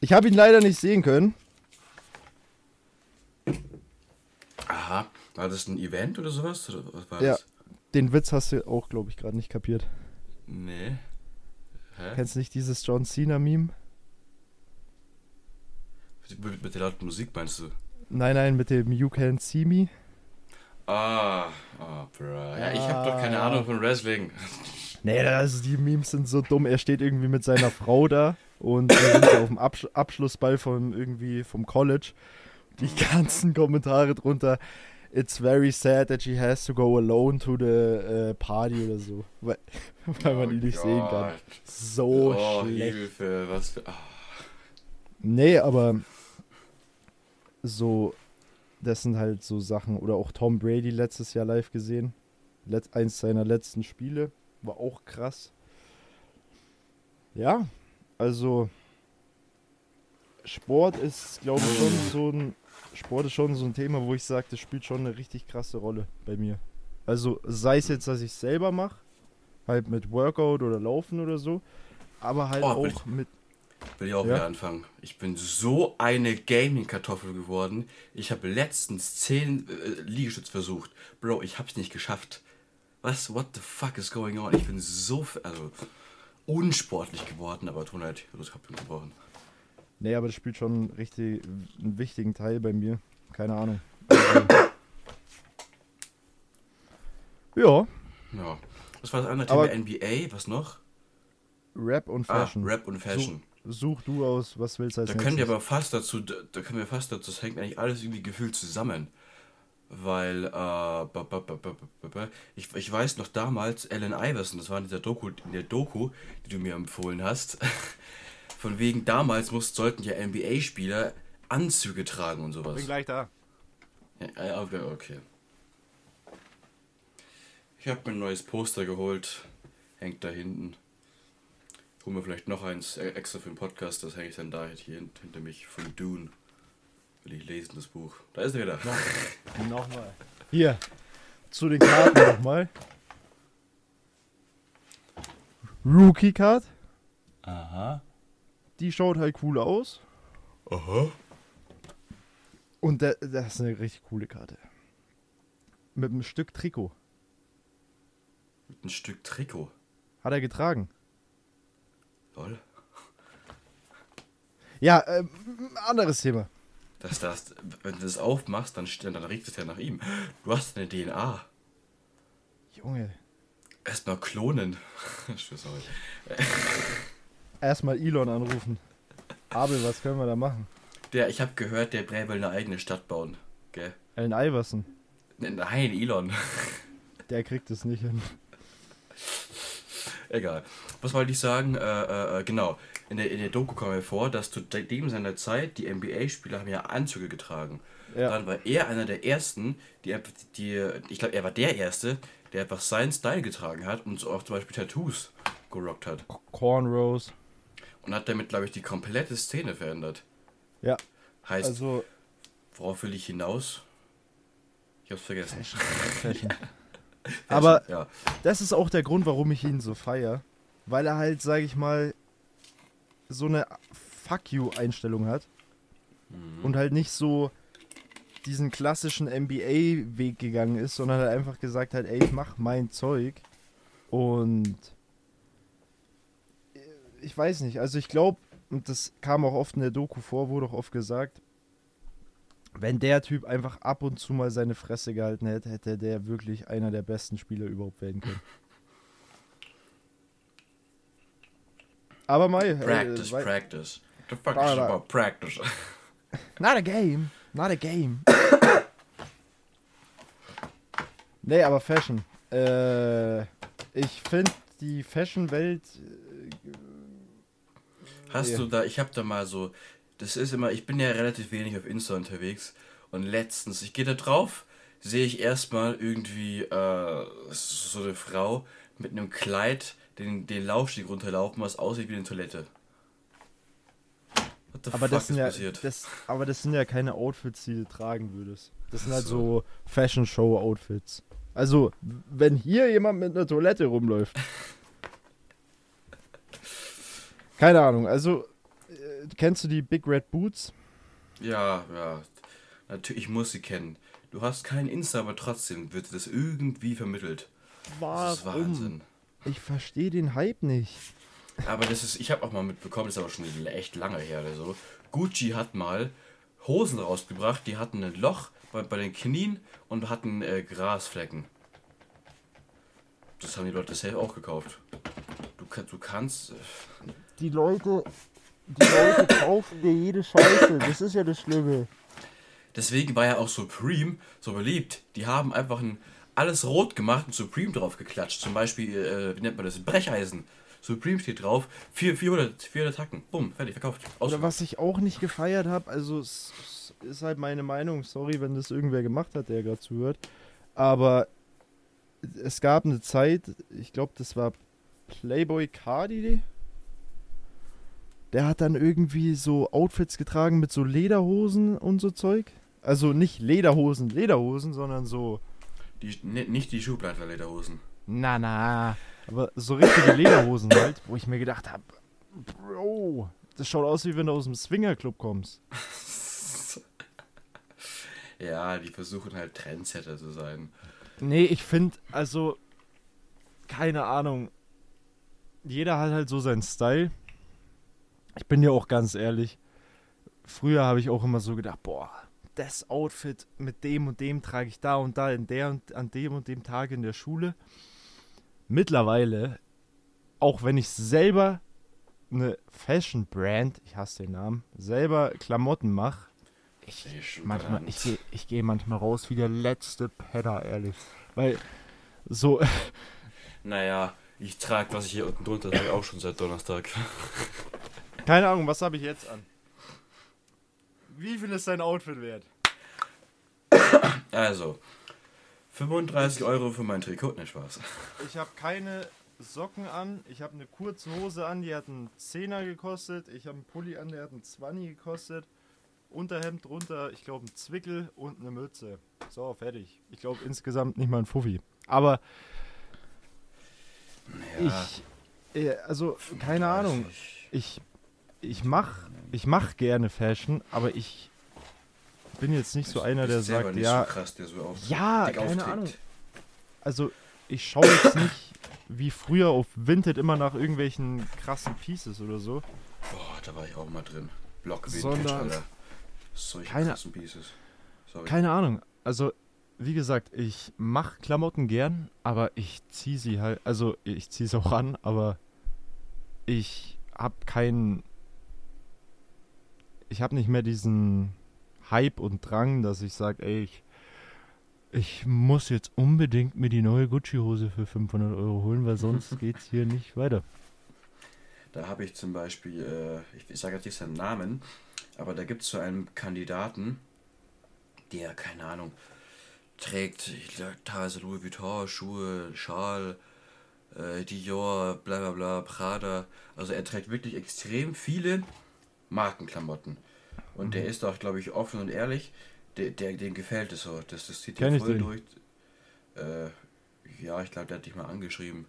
Ich habe ihn leider nicht sehen können. Aha, war das ein Event oder sowas? Oder was Ja. das? Den Witz hast du auch, glaube ich, gerade nicht kapiert. Nee. Hä? Kennst du nicht dieses John Cena Meme? Mit, mit der lauten Musik meinst du? Nein, nein, mit dem You Can't See Me. Ah, ah, bruh. Ja, ich habe doch keine Ah. Ahnung von Wrestling. Nee, das, die Memes sind so dumm. Er steht irgendwie mit seiner Frau da und sind auf dem Absch Abschlussball von irgendwie vom College. Die ganzen Kommentare drunter. It's very sad that she has to go alone to the äh, party oder so. Weil, weil man ihn nicht sehen kann. So oh, schlecht. Hilfe, was für. ah. Nee, aber so, das sind halt so Sachen. Oder auch Tom Brady letztes Jahr live gesehen. Let, eins seiner letzten Spiele. War auch krass. Ja, also Sport ist, glaube ich, schon so ein Sport ist schon so ein Thema, wo ich sage, das spielt schon eine richtig krasse Rolle bei mir. Also sei es jetzt, dass ich es selber mache, halt mit Workout oder Laufen oder so, aber halt Oh, auch mit Will ich auch Ja. wieder anfangen. Ich bin so eine Gaming-Kartoffel geworden. Ich habe letztens 10 äh, Liegestütz versucht. Bro, ich hab's nicht geschafft. Was, what the fuck is going on? Ich bin so, also, unsportlich geworden, aber mir leid, das hab ich gebrochen. Nee, aber das spielt schon richtig einen wichtigen Teil bei mir. Keine Ahnung. Also, ja, Ja. Was war das andere Aber- Thema? NBA? Was noch? Rap und Ah, Fashion. Rap und Fashion. Such du aus, was willst du als Da können wir aber fast dazu, da da können wir fast dazu, das hängt eigentlich alles irgendwie gefühlt zusammen. Weil, äh. Ich, ich weiß noch damals, Allen Iverson, das war in dieser Doku, in der Doku, die du mir empfohlen hast. Von wegen damals mussten, sollten ja NBA-Spieler Anzüge tragen und sowas. gleich da. Ja, ja, okay, okay. Ich habe mir ein neues Poster geholt. Hängt da hinten. Hol mir vielleicht noch eins äh, extra für den Podcast. Das hänge ich dann da hier hint- hinter mich von Dune. Will ich lesen, das Buch. Da ist er wieder. Nochmal. Hier, zu den Karten nochmal. Rookie Card. Aha. Die schaut halt cool aus. Aha. Und da- das ist eine richtig coole Karte. Mit einem Stück Trikot. Mit ein Stück Trikot. Hat er getragen. Lol. Ja, ähm, anderes Thema. Das, das, wenn du das aufmachst, dann, dann riecht es ja nach ihm. Du hast eine DNA. Junge. Erstmal klonen. Euch. Erstmal Elon anrufen. Abel, was können wir da machen? Der, ich habe gehört, der will eine eigene Stadt bauen. Gell? Allen Iverson. Nein, Elon. Der kriegt es nicht hin. Egal. Was wollte ich sagen? Äh, äh, genau. In der, in der Doku kam mir vor, dass zu dem seiner Zeit die NBA-Spieler haben ja Anzüge getragen. Ja. Dann war er einer der ersten, die einfach die, ich glaube, er war der erste, der einfach seinen Style getragen hat und so auch zum Beispiel Tattoos gerockt hat. Cornrows. Und hat damit, glaube ich, die komplette Szene verändert. Ja. Heißt, Also, worauf will ich hinaus? Ich hab's vergessen. Fashion. Aber ja. das ist auch der Grund, warum ich ihn so feier. Weil er halt, sag ich mal, so eine Fuck you-Einstellung hat. Und halt nicht so diesen klassischen NBA-Weg gegangen ist, sondern halt einfach gesagt hat, ey, ich mach mein Zeug. Und ich weiß nicht, also ich glaube, und das kam auch oft in der Doku vor, wurde auch oft gesagt, wenn der Typ einfach ab und zu mal seine Fresse gehalten hätte, hätte der wirklich einer der besten Spieler überhaupt werden können. Aber Mai, Practice, äh, practice. The fuck Da, is da. about practice? Not a game. Not a game. nee, aber Fashion. Äh, ich finde die Fashion-Welt. äh, Hast Ja. du da, ich hab da mal so, das ist immer, ich bin ja relativ wenig auf Insta unterwegs und letztens, ich gehe da drauf, sehe ich erstmal irgendwie äh, so eine Frau mit einem Kleid den, den Laufstieg runterlaufen, was aussieht wie eine Toilette. What the Aber fuck das, sind ist ja, passiert? das, aber das sind ja keine Outfits, die du tragen würdest. Das sind halt so Fashion-Show-Outfits. Also, wenn hier jemand mit einer Toilette rumläuft. Keine Ahnung, also, äh, kennst du die Big Red Boots? Ja, ja. Natürlich, ich muss sie kennen. Du hast kein Insta, aber trotzdem wird das irgendwie vermittelt. Das ist Wahnsinn. Ich verstehe den Hype nicht. Aber das ist, ich habe auch mal mitbekommen, das ist aber schon echt lange her oder so. Gucci hat mal Hosen rausgebracht, die hatten ein Loch bei, bei den Knien und hatten äh, Grasflecken. Das haben die Leute safe auch gekauft. Du, du kannst. äh, Die Leute, die Leute kaufen dir jede Scheiße. Das ist ja das Schlimme. Deswegen war ja auch Supreme so beliebt. Die haben einfach ein, alles rot gemacht und Supreme drauf geklatscht. Zum Beispiel, äh, wie nennt man das? Brecheisen. Supreme steht drauf. Vier- 400, 400 Tacken. Bumm, fertig, verkauft. Oder was ich auch nicht gefeiert habe, also es, es ist halt meine Meinung, sorry, wenn das irgendwer gemacht hat, der gerade zuhört, aber es gab eine Zeit, ich glaube, das war Playboy Cardi, der hat dann irgendwie so Outfits getragen mit so Lederhosen und so Zeug. Also nicht Lederhosen, Lederhosen, sondern so, Die, ne, nicht die Schubladenlederhosen. na na, aber so richtige Lederhosen halt, wo ich mir gedacht habe, Bro, das schaut aus, wie wenn du aus dem Swingerclub kommst. Ja, die versuchen halt Trendsetter zu sein. Nee, ich finde, also, keine Ahnung. Jeder hat halt so seinen Style. Ich bin ja auch ganz ehrlich. Früher habe ich auch immer so gedacht, boah, das Outfit mit dem und dem trage ich da und da in der und an dem und dem Tag in der Schule. Mittlerweile, auch wenn ich selber eine Fashion Brand, ich hasse den Namen, selber Klamotten mache, ich, manchmal, ich gehe ich geh manchmal raus wie der letzte Penner, ehrlich. Weil so, Naja, ich trage, was ich hier unten drunter trage, auch schon seit Donnerstag. keine Ahnung, was habe ich jetzt an? Wie viel ist dein Outfit wert? Also, 35 Euro für mein Trikot, ne Spaß. Ich habe keine Socken an, ich habe eine kurze Hose an, die hat einen Zehner gekostet, ich habe einen Pulli an, der hat einen 20 gekostet, Unterhemd drunter, ich glaube ein Zwickel und eine Mütze. So, fertig. Ich glaube insgesamt nicht mal ein Fuffi. Aber Ja, ich, äh, also keine weiß Ahnung, nicht. ich, ich mach, ich mach gerne Fashion, aber ich bin jetzt nicht so einer, der sagt, ja, so krass, der so auf, ja, keine aufträgt. Ahnung. Also ich schaue jetzt nicht wie früher auf Vinted immer nach irgendwelchen krassen Pieces oder so. Boah, da war ich auch mal drin. Block Sondern- Alter. Solche Keine- krassen Pieces. Sorry. Keine Ahnung. Also wie gesagt, ich mach Klamotten gern, aber ich ziehe sie halt, also ich ziehe sie auch an, aber ich hab keinen ich habe nicht mehr diesen Hype und Drang, dass ich sage, ey, ich, ich muss jetzt unbedingt mir die neue Gucci-Hose für 500 Euro holen, weil sonst geht's hier nicht weiter. Da habe ich zum Beispiel, äh, ich, ich sage jetzt nicht seinen Namen, aber da gibt es so einen Kandidaten, der, keine Ahnung, trägt teilweise Louis Vuitton, Schuhe, Schal, äh, Dior, bla bla bla, Prada. Also er trägt wirklich extrem viele Markenklamotten. Und der ist auch, glaube ich, offen und ehrlich. Der, der, dem gefällt es so. Das, das zieht Kenn ich voll den. durch. Äh, ja, ich glaube, der hat dich mal angeschrieben.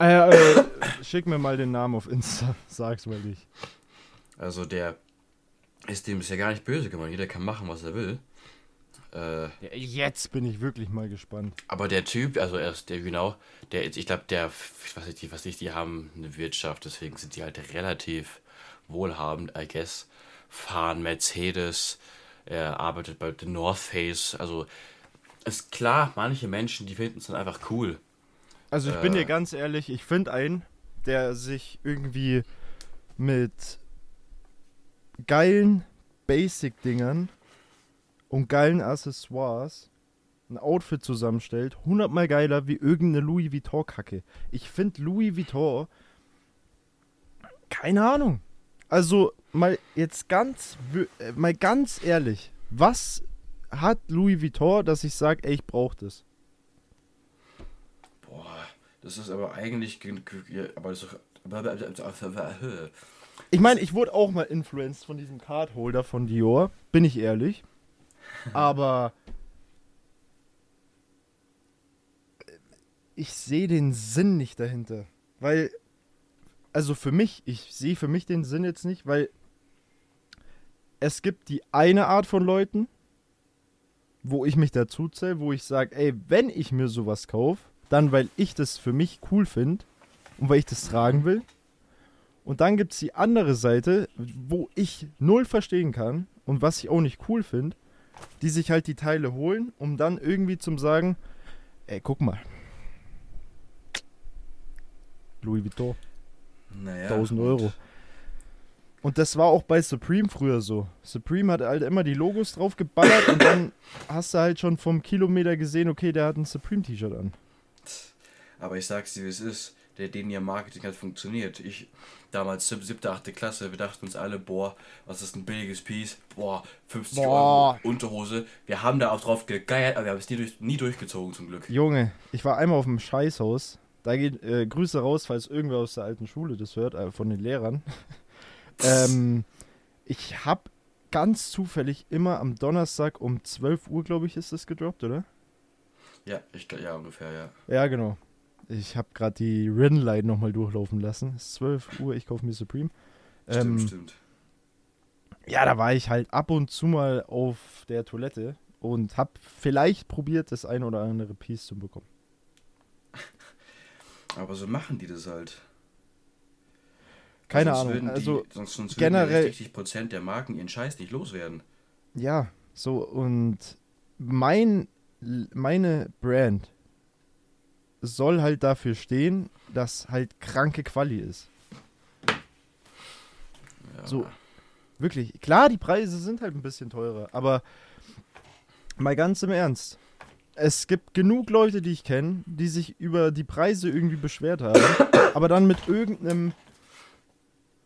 Äh, äh, schick mir mal den Namen auf Insta, sag's mal nicht. Also der ist dem ist ja gar nicht böse gemeint. Jeder kann machen, was er will. Äh, jetzt bin ich wirklich mal gespannt. aber der Typ, also er ist der genau, der ich glaube, der, was weiß ich, was ich, die haben eine Wirtschaft, deswegen sind die halt relativ wohlhabend, I guess. Fahren Mercedes, er arbeitet bei The North Face, also ist klar, manche Menschen, die finden es dann einfach cool. Also ich bin Äh. dir ganz ehrlich, ich finde einen, der sich irgendwie mit geilen Basic-Dingern und geilen Accessoires ein Outfit zusammenstellt, hundertmal geiler wie irgendeine Louis Vuitton-Kacke. Ich finde Louis Vuitton, keine Ahnung. Also mal jetzt ganz, äh, mal ganz ehrlich, was hat Louis Vuitton, dass ich sage, ey, ich brauche das? Boah, das ist aber eigentlich, ge- ge- aber das ist Ich meine, ich wurde auch mal influenced von diesem Cardholder von Dior, bin ich ehrlich. Aber ich sehe den Sinn nicht dahinter. Weil, also für mich, ich sehe für mich den Sinn jetzt nicht, weil es gibt die eine Art von Leuten, wo ich mich dazu zähle, wo ich sage, ey, wenn ich mir sowas kaufe, dann weil ich das für mich cool finde und weil ich das tragen will. Und dann gibt es die andere Seite, wo ich null verstehen kann und was ich auch nicht cool finde, die sich halt die Teile holen, um dann irgendwie zum sagen, ey, guck mal. Louis Vuitton, naja, 1000 gut. Euro. Und das war auch bei Supreme früher so. Supreme hat halt immer die Logos drauf geballert und dann hast du halt schon vom Kilometer gesehen, okay, der hat ein Supreme-T-Shirt an. Aber ich sag's dir, wie es ist. Der, den ihr Marketing hat funktioniert. Ich, damals sieb- siebte, achte Klasse, wir dachten uns alle, boah, was ist ein billiges Piece? Boah, 50 Boah. Euro Unterhose. Wir haben da auch drauf gegeiert, aber wir haben es nie, durch, nie durchgezogen zum Glück. Junge, ich war einmal auf dem Scheißhaus. Da geht äh, Grüße raus, falls irgendwer aus der alten Schule das hört, äh, von den Lehrern. ähm, ich hab ganz zufällig immer am Donnerstag um 12 Uhr, glaube ich, ist das gedroppt, oder? Ja, ich ja ungefähr, ja. Ja, genau. Ich habe gerade die Rinlight nochmal durchlaufen lassen. Es ist 12 Uhr, ich kaufe mir Supreme. Stimmt, Ähm, stimmt. Ja, da war ich halt ab und zu mal auf der Toilette und hab vielleicht probiert, das ein oder andere Piece zu bekommen. Aber so machen die das halt. Keine Sonst Ahnung. die- Also sonst, sonst generell- würden 60% der Marken ihren Scheiß nicht loswerden. Ja, so und mein meine Brand soll halt dafür stehen, dass halt kranke Quali ist. Ja. So. Wirklich. Klar, die Preise sind halt ein bisschen teurer, aber mal ganz im Ernst. Es gibt genug Leute, die ich kenne, die sich über die Preise irgendwie beschwert haben, aber dann mit irgendeinem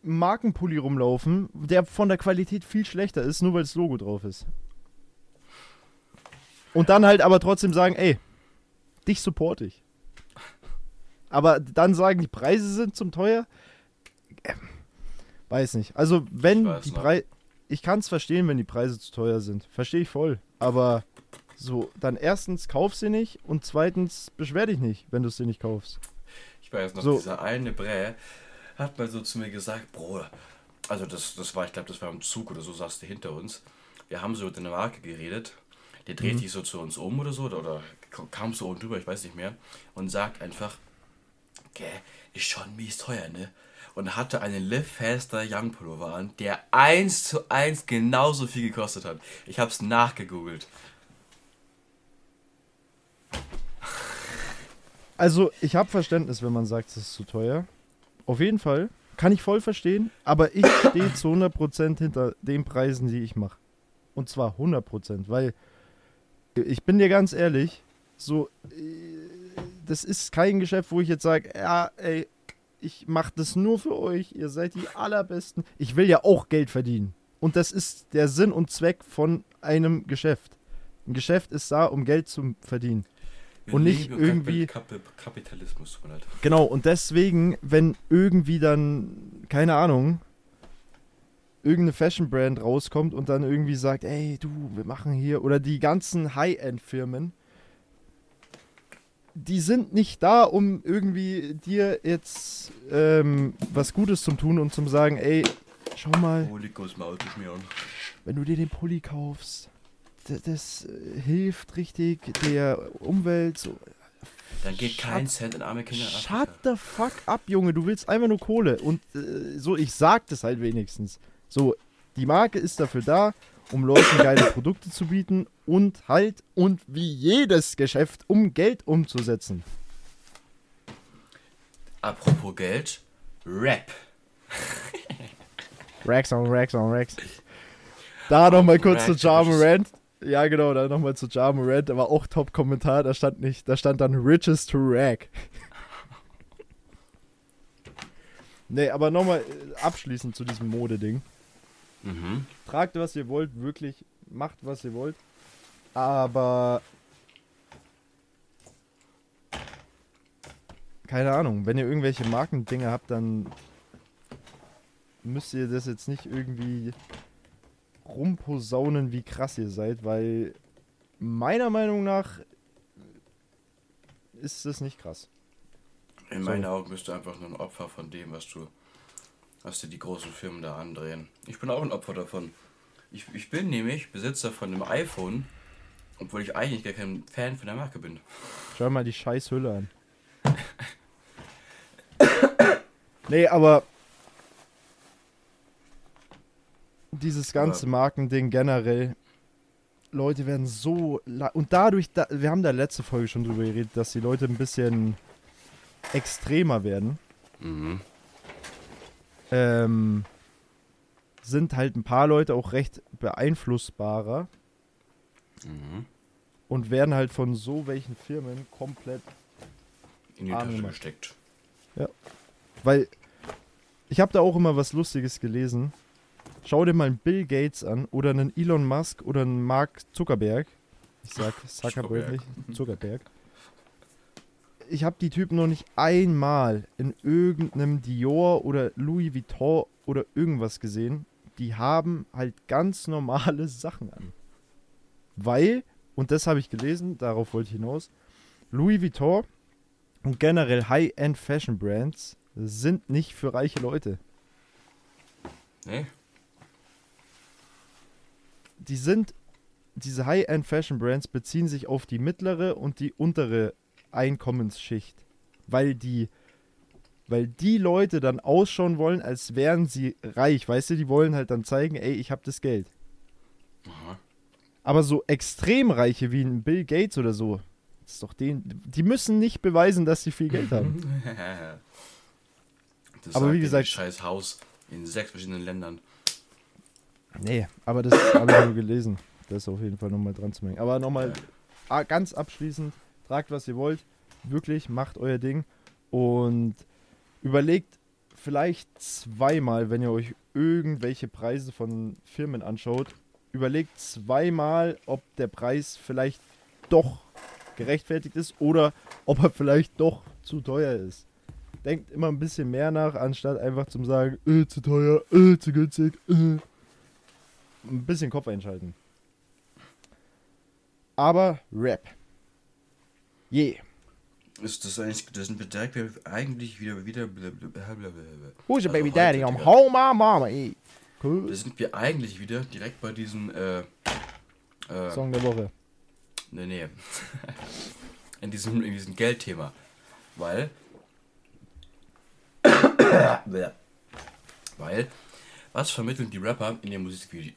Markenpulli rumlaufen, der von der Qualität viel schlechter ist, nur weil das Logo drauf ist. Und dann halt aber trotzdem sagen, ey, dich support ich. Aber dann sagen, die Preise sind zum teuer. Ähm, Weiß nicht. Also, wenn die. Preise. Ich kann es verstehen, wenn die Preise zu teuer sind. Verstehe ich voll. Aber so, dann erstens kauf sie nicht und zweitens beschwer dich nicht, wenn du sie nicht kaufst. Ich weiß noch, So. dieser eine Brä hat mal so zu mir gesagt, Bruder, also das, das war, ich glaube, das war im Zug oder so, saß der hinter uns. Wir haben so mit einer Marke geredet. Der dreht Mhm. sich so zu uns um oder so, oder kam so oben drüber, ich weiß nicht mehr, und sagt einfach, gell, ist schon mies teuer, ne? Und hatte einen Live Faster Young Pullover an, der eins zu eins genauso viel gekostet hat. Ich hab's nachgegoogelt. Also, ich habe Verständnis, wenn man sagt, es ist zu teuer. Auf jeden Fall kann ich voll verstehen, aber ich stehe zu 100% hinter den Preisen, die ich mache. Und zwar 100%, weil ich bin dir ganz ehrlich, so, äh, das ist kein Geschäft, wo ich jetzt sage, ja, ey, ich mache das nur für euch, ihr seid die allerbesten. Ich will ja auch Geld verdienen. Und das ist der Sinn und Zweck von einem Geschäft. Ein Geschäft ist da, um Geld zu verdienen. Wir Und nicht irgendwie- Kap Kapitalismus, leid. Genau, und deswegen, wenn irgendwie dann, keine Ahnung, irgendeine Fashion-Brand rauskommt und dann irgendwie sagt, ey, du, wir machen hier, oder die ganzen High-End-Firmen, die sind nicht da, um irgendwie dir jetzt ähm, was Gutes zum tun und zum sagen, ey, schau mal, mir an. wenn du dir den Pulli kaufst, das, das äh, hilft richtig der Umwelt, so, Dann geht Shut- kein Cent in arme Kinder in Shut the fuck up, Junge. Du willst einfach nur Kohle. Und äh, so, ich sag das halt wenigstens. So, die Marke ist dafür da, um Leuten geile Produkte zu bieten und halt, und wie jedes Geschäft, um Geld umzusetzen. Apropos Geld, Rap. Racks on Racks on Racks. Da nochmal kurz zu Racks, Jarman Riches. Rant. Ja, genau, da nochmal zu Jarman Rant. Da war auch Top-Kommentar. Da stand nicht, da stand dann Riches to Rack. nee, aber nochmal äh, abschließend zu diesem Modeding. Mhm. Tragt, was ihr wollt, wirklich. Macht, was ihr wollt. Aber. Keine Ahnung, wenn ihr irgendwelche Markendinge habt, dann müsst ihr das jetzt nicht irgendwie rumposaunen, wie krass ihr seid, weil meiner Meinung nach ist das nicht krass. In meinen Augen bist du einfach nur ein Opfer von dem, was du, was dir die großen Firmen da andrehen. Ich bin auch ein Opfer davon. Ich, ich bin nämlich Besitzer von einem iPhone, obwohl ich eigentlich gar kein Fan von der Marke bin. Schau mal die scheiß Hülle an. nee, aber dieses ganze Aber- Markending generell, Leute werden so und dadurch, da, wir haben da letzte Folge schon drüber geredet, dass die Leute ein bisschen extremer werden. Mhm. Ähm, sind halt ein paar Leute auch recht beeinflussbarer Mhm. und werden halt von so welchen Firmen komplett In die Tasche gesteckt. Weil ich habe da auch immer was Lustiges gelesen. Schau dir mal einen Bill Gates an oder einen Elon Musk oder einen Mark Zuckerberg. Ich sag Zuckerberg Zuckerberg. Zuckerberg. Ich habe die Typen noch nicht einmal in irgendeinem Dior oder Louis Vuitton oder irgendwas gesehen. Die haben halt ganz normale Sachen an. Weil, und das habe ich gelesen, darauf wollte ich hinaus, Louis Vuitton und generell High-End Fashion Brands sind nicht für reiche Leute. Nee? Die sind, diese High-End Fashion Brands beziehen sich auf die mittlere und die untere Einkommensschicht. Weil die, weil die Leute dann ausschauen wollen, als wären sie reich. Weißt du, die wollen halt dann zeigen, ey, ich habe das Geld. Aha. Aber so extrem reiche wie ein Bill Gates oder so, das ist doch den, die müssen nicht beweisen, dass sie viel Geld haben. das Aber wie gesagt- ein scheiß Haus in sechs verschiedenen Ländern. Nee, aber das habe ich nur gelesen. Das ist auf jeden Fall nochmal dran zu mengen. Aber nochmal ah, ganz abschließend, tragt was ihr wollt. Wirklich, macht euer Ding. Und überlegt vielleicht zweimal, wenn ihr euch irgendwelche Preise von Firmen anschaut, überlegt zweimal, ob der Preis vielleicht doch gerechtfertigt ist oder ob er vielleicht doch zu teuer ist. Denkt immer ein bisschen mehr nach, anstatt einfach zu sagen, äh, zu teuer, äh, zu günstig, äh ein bisschen Kopf einschalten. Aber Rap. Je. Ist das eigentlich, das sind wir direkt eigentlich wieder, wieder, blablabla. Who's your Also baby daddy? I'm home, my mama. Ey. Da Cool. sind wir eigentlich wieder direkt bei diesem, äh, äh, Song der Woche. nee, nee. in diesem, in diesem Geldthema. Weil, weil, was vermitteln die Rapper in ihren Musikvideos?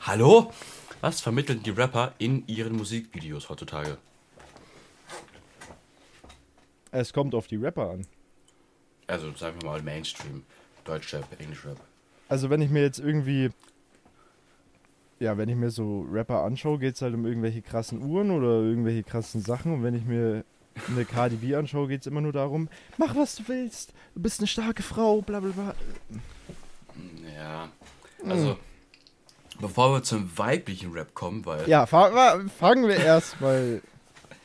Hallo? Was vermitteln die Rapper in ihren Musikvideos heutzutage? Es kommt auf die Rapper an. Also sagen wir mal Mainstream. Deutschrap, Englischrap. Also wenn ich mir jetzt irgendwie, ja, wenn ich mir so Rapper anschaue, geht es halt um irgendwelche krassen Uhren oder irgendwelche krassen Sachen. Und wenn ich mir eine KDB anschaue, geht es immer nur darum, mach was du willst, du bist eine starke Frau, bla bla bla. Ja, also bevor wir zum weiblichen Rap kommen, weil Ja, fa fangen wir erstmal.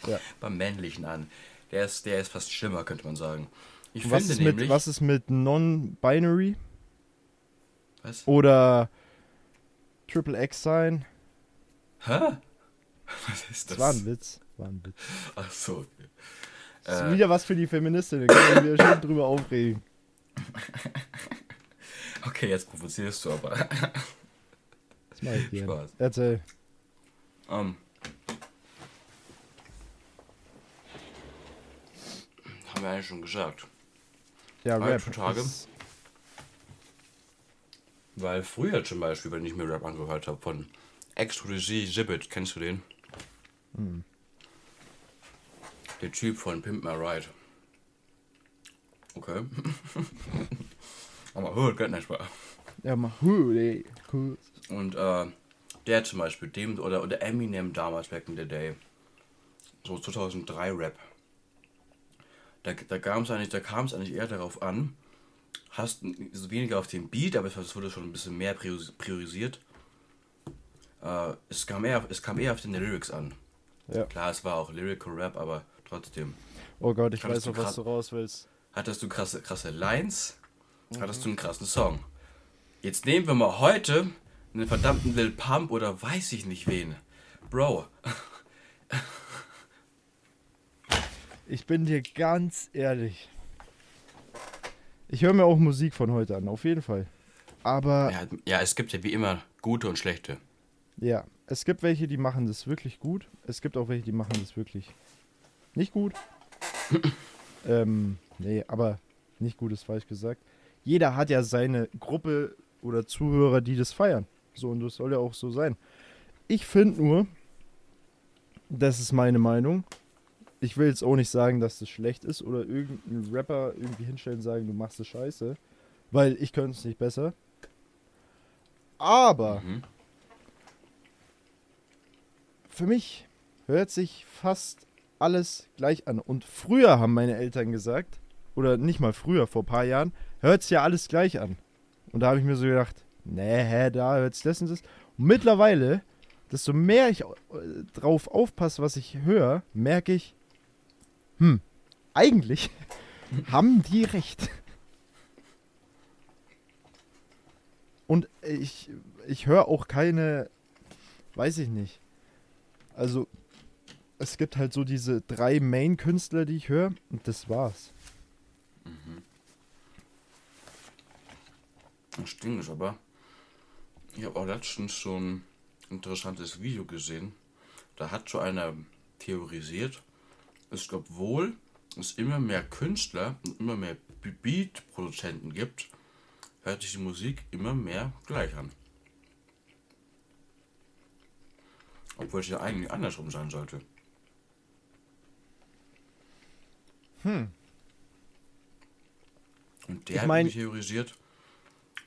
beim männlichen an, der ist, der ist fast schlimmer, könnte man sagen. Ich Was finde ist, mit, nämlich, was ist mit Non-Binary was? oder Triple X sein? Hä? Was ist Das das? war ein Witz. War ein Witz. Ach so. okay. Das ist Äh, wieder was für die Feministinnen. Da können wir schon drüber aufregen. okay, jetzt provozierst du aber. Das mach ich gerne. Spaß. Erzähl. Ähm, haben wir eigentlich schon gesagt. Ja, Rap. Ist- Weil früher zum Beispiel, wenn ich mir Rap angehört habe, von Extrudisi Gibbet, kennst du den? Hm. Der Typ von Pimp My Ride. Okay. Aber hört gar nicht mal. Ja. Huh, ey, cool. Und äh, der zum Beispiel, dem oder, oder Eminem damals back in the day, so 2003 Rap, da, da kam es eigentlich, da kam es eigentlich eher darauf an, hast weniger auf den Beat, aber es wurde schon ein bisschen mehr prioris- priorisiert. Äh, es, kam eher, es kam eher auf den Lyrics an. Ja. Klar, es war auch Lyrical Rap, aber trotzdem. Oh Gott, ich Hattest weiß noch, was du raus willst. Hattest du krasse, krasse Lines, Mhm. hattest du einen krassen Song. Jetzt nehmen wir mal heute einen verdammten Lil Pump oder weiß ich nicht wen. Bro, Ich bin dir ganz ehrlich. Ich höre mir auch Musik von heute an, auf jeden Fall. Aber ja, ja, es gibt ja wie immer gute und schlechte. ja, es gibt welche, die machen das wirklich gut. Es gibt auch welche, die machen das wirklich nicht gut. ähm, nee, aber nicht gut ist falsch gesagt. Jeder hat ja seine Gruppe oder Zuhörer, die das feiern. So, und das soll ja auch so sein. Ich finde nur, das ist meine Meinung. Ich will jetzt auch nicht sagen, dass das schlecht ist oder irgendein Rapper irgendwie hinstellen und sagen, du machst das scheiße. Weil ich könnte es nicht besser. Aber Mhm. für mich hört sich fast alles gleich an. Und früher haben meine Eltern gesagt, oder nicht mal früher, vor ein paar Jahren, hört es ja alles gleich an. Und da habe ich mir so gedacht, nee, da hört es das und das. Und mittlerweile, desto mehr ich drauf aufpasse, was ich höre, merke ich, hm, eigentlich haben die recht. Und ich, ich höre auch keine, weiß ich nicht. Also, es gibt halt so diese drei Main-Künstler, die ich höre, und das war's. Das Ding ist aber, ich habe auch letztens so ein interessantes Video gesehen. Da hat so einer theorisiert, es obwohl es immer mehr Künstler und immer mehr Be- Beat-Produzenten gibt, hört sich die Musik immer mehr gleich an. Obwohl es ja eigentlich andersrum sein sollte. Hm. Und der Ich hat mein- nämlich theorisiert,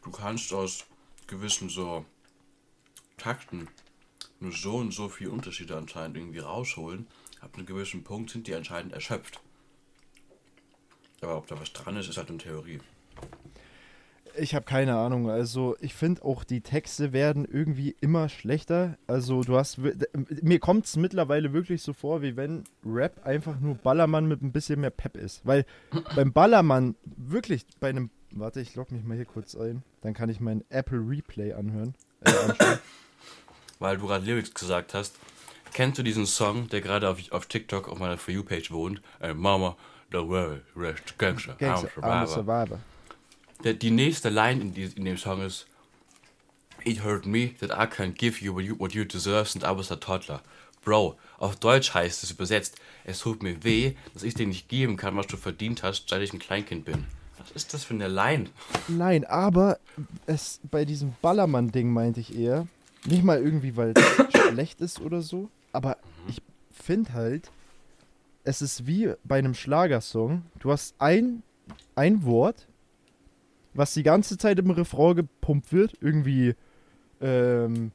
du kannst aus gewissen so Takten nur so und so viel Unterschiede anscheinend irgendwie rausholen. Ab einem gewissen Punkt sind die anscheinend erschöpft. Aber ob da was dran ist, ist halt eine Theorie. Ich habe keine Ahnung. Also, ich finde auch, die Texte werden irgendwie immer schlechter. Also, du hast. Mir kommt es mittlerweile wirklich so vor, wie wenn Rap einfach nur Ballermann mit ein bisschen mehr Pep ist. Weil beim Ballermann, wirklich, bei einem. Warte, ich logge mich mal hier kurz ein. Dann kann ich meinen Apple Replay anhören. Äh. Weil du gerade Lyrics gesagt hast. Kennst du diesen Song, der gerade auf, auf TikTok auf meiner For You-Page wohnt? Äh, Mama, don't worry, rest gangster, I'm a Gangster, I'm a survivor. Die nächste Line in, die, in dem Song ist It hurt me that I can't give you what you, what you deserve and I was a toddler. Bro, auf Deutsch heißt es übersetzt, es tut mir weh, dass ich dir nicht geben kann, was du verdient hast, seit ich ein Kleinkind bin. Was ist das für eine Line? Nein, aber es bei diesem Ballermann-Ding meinte ich eher, nicht mal irgendwie, weil es schlecht ist oder so, aber ich finde halt, es ist wie bei einem Schlagersong, du hast ein, ein Wort, was die ganze Zeit im Refrain gepumpt wird. Irgendwie ähm,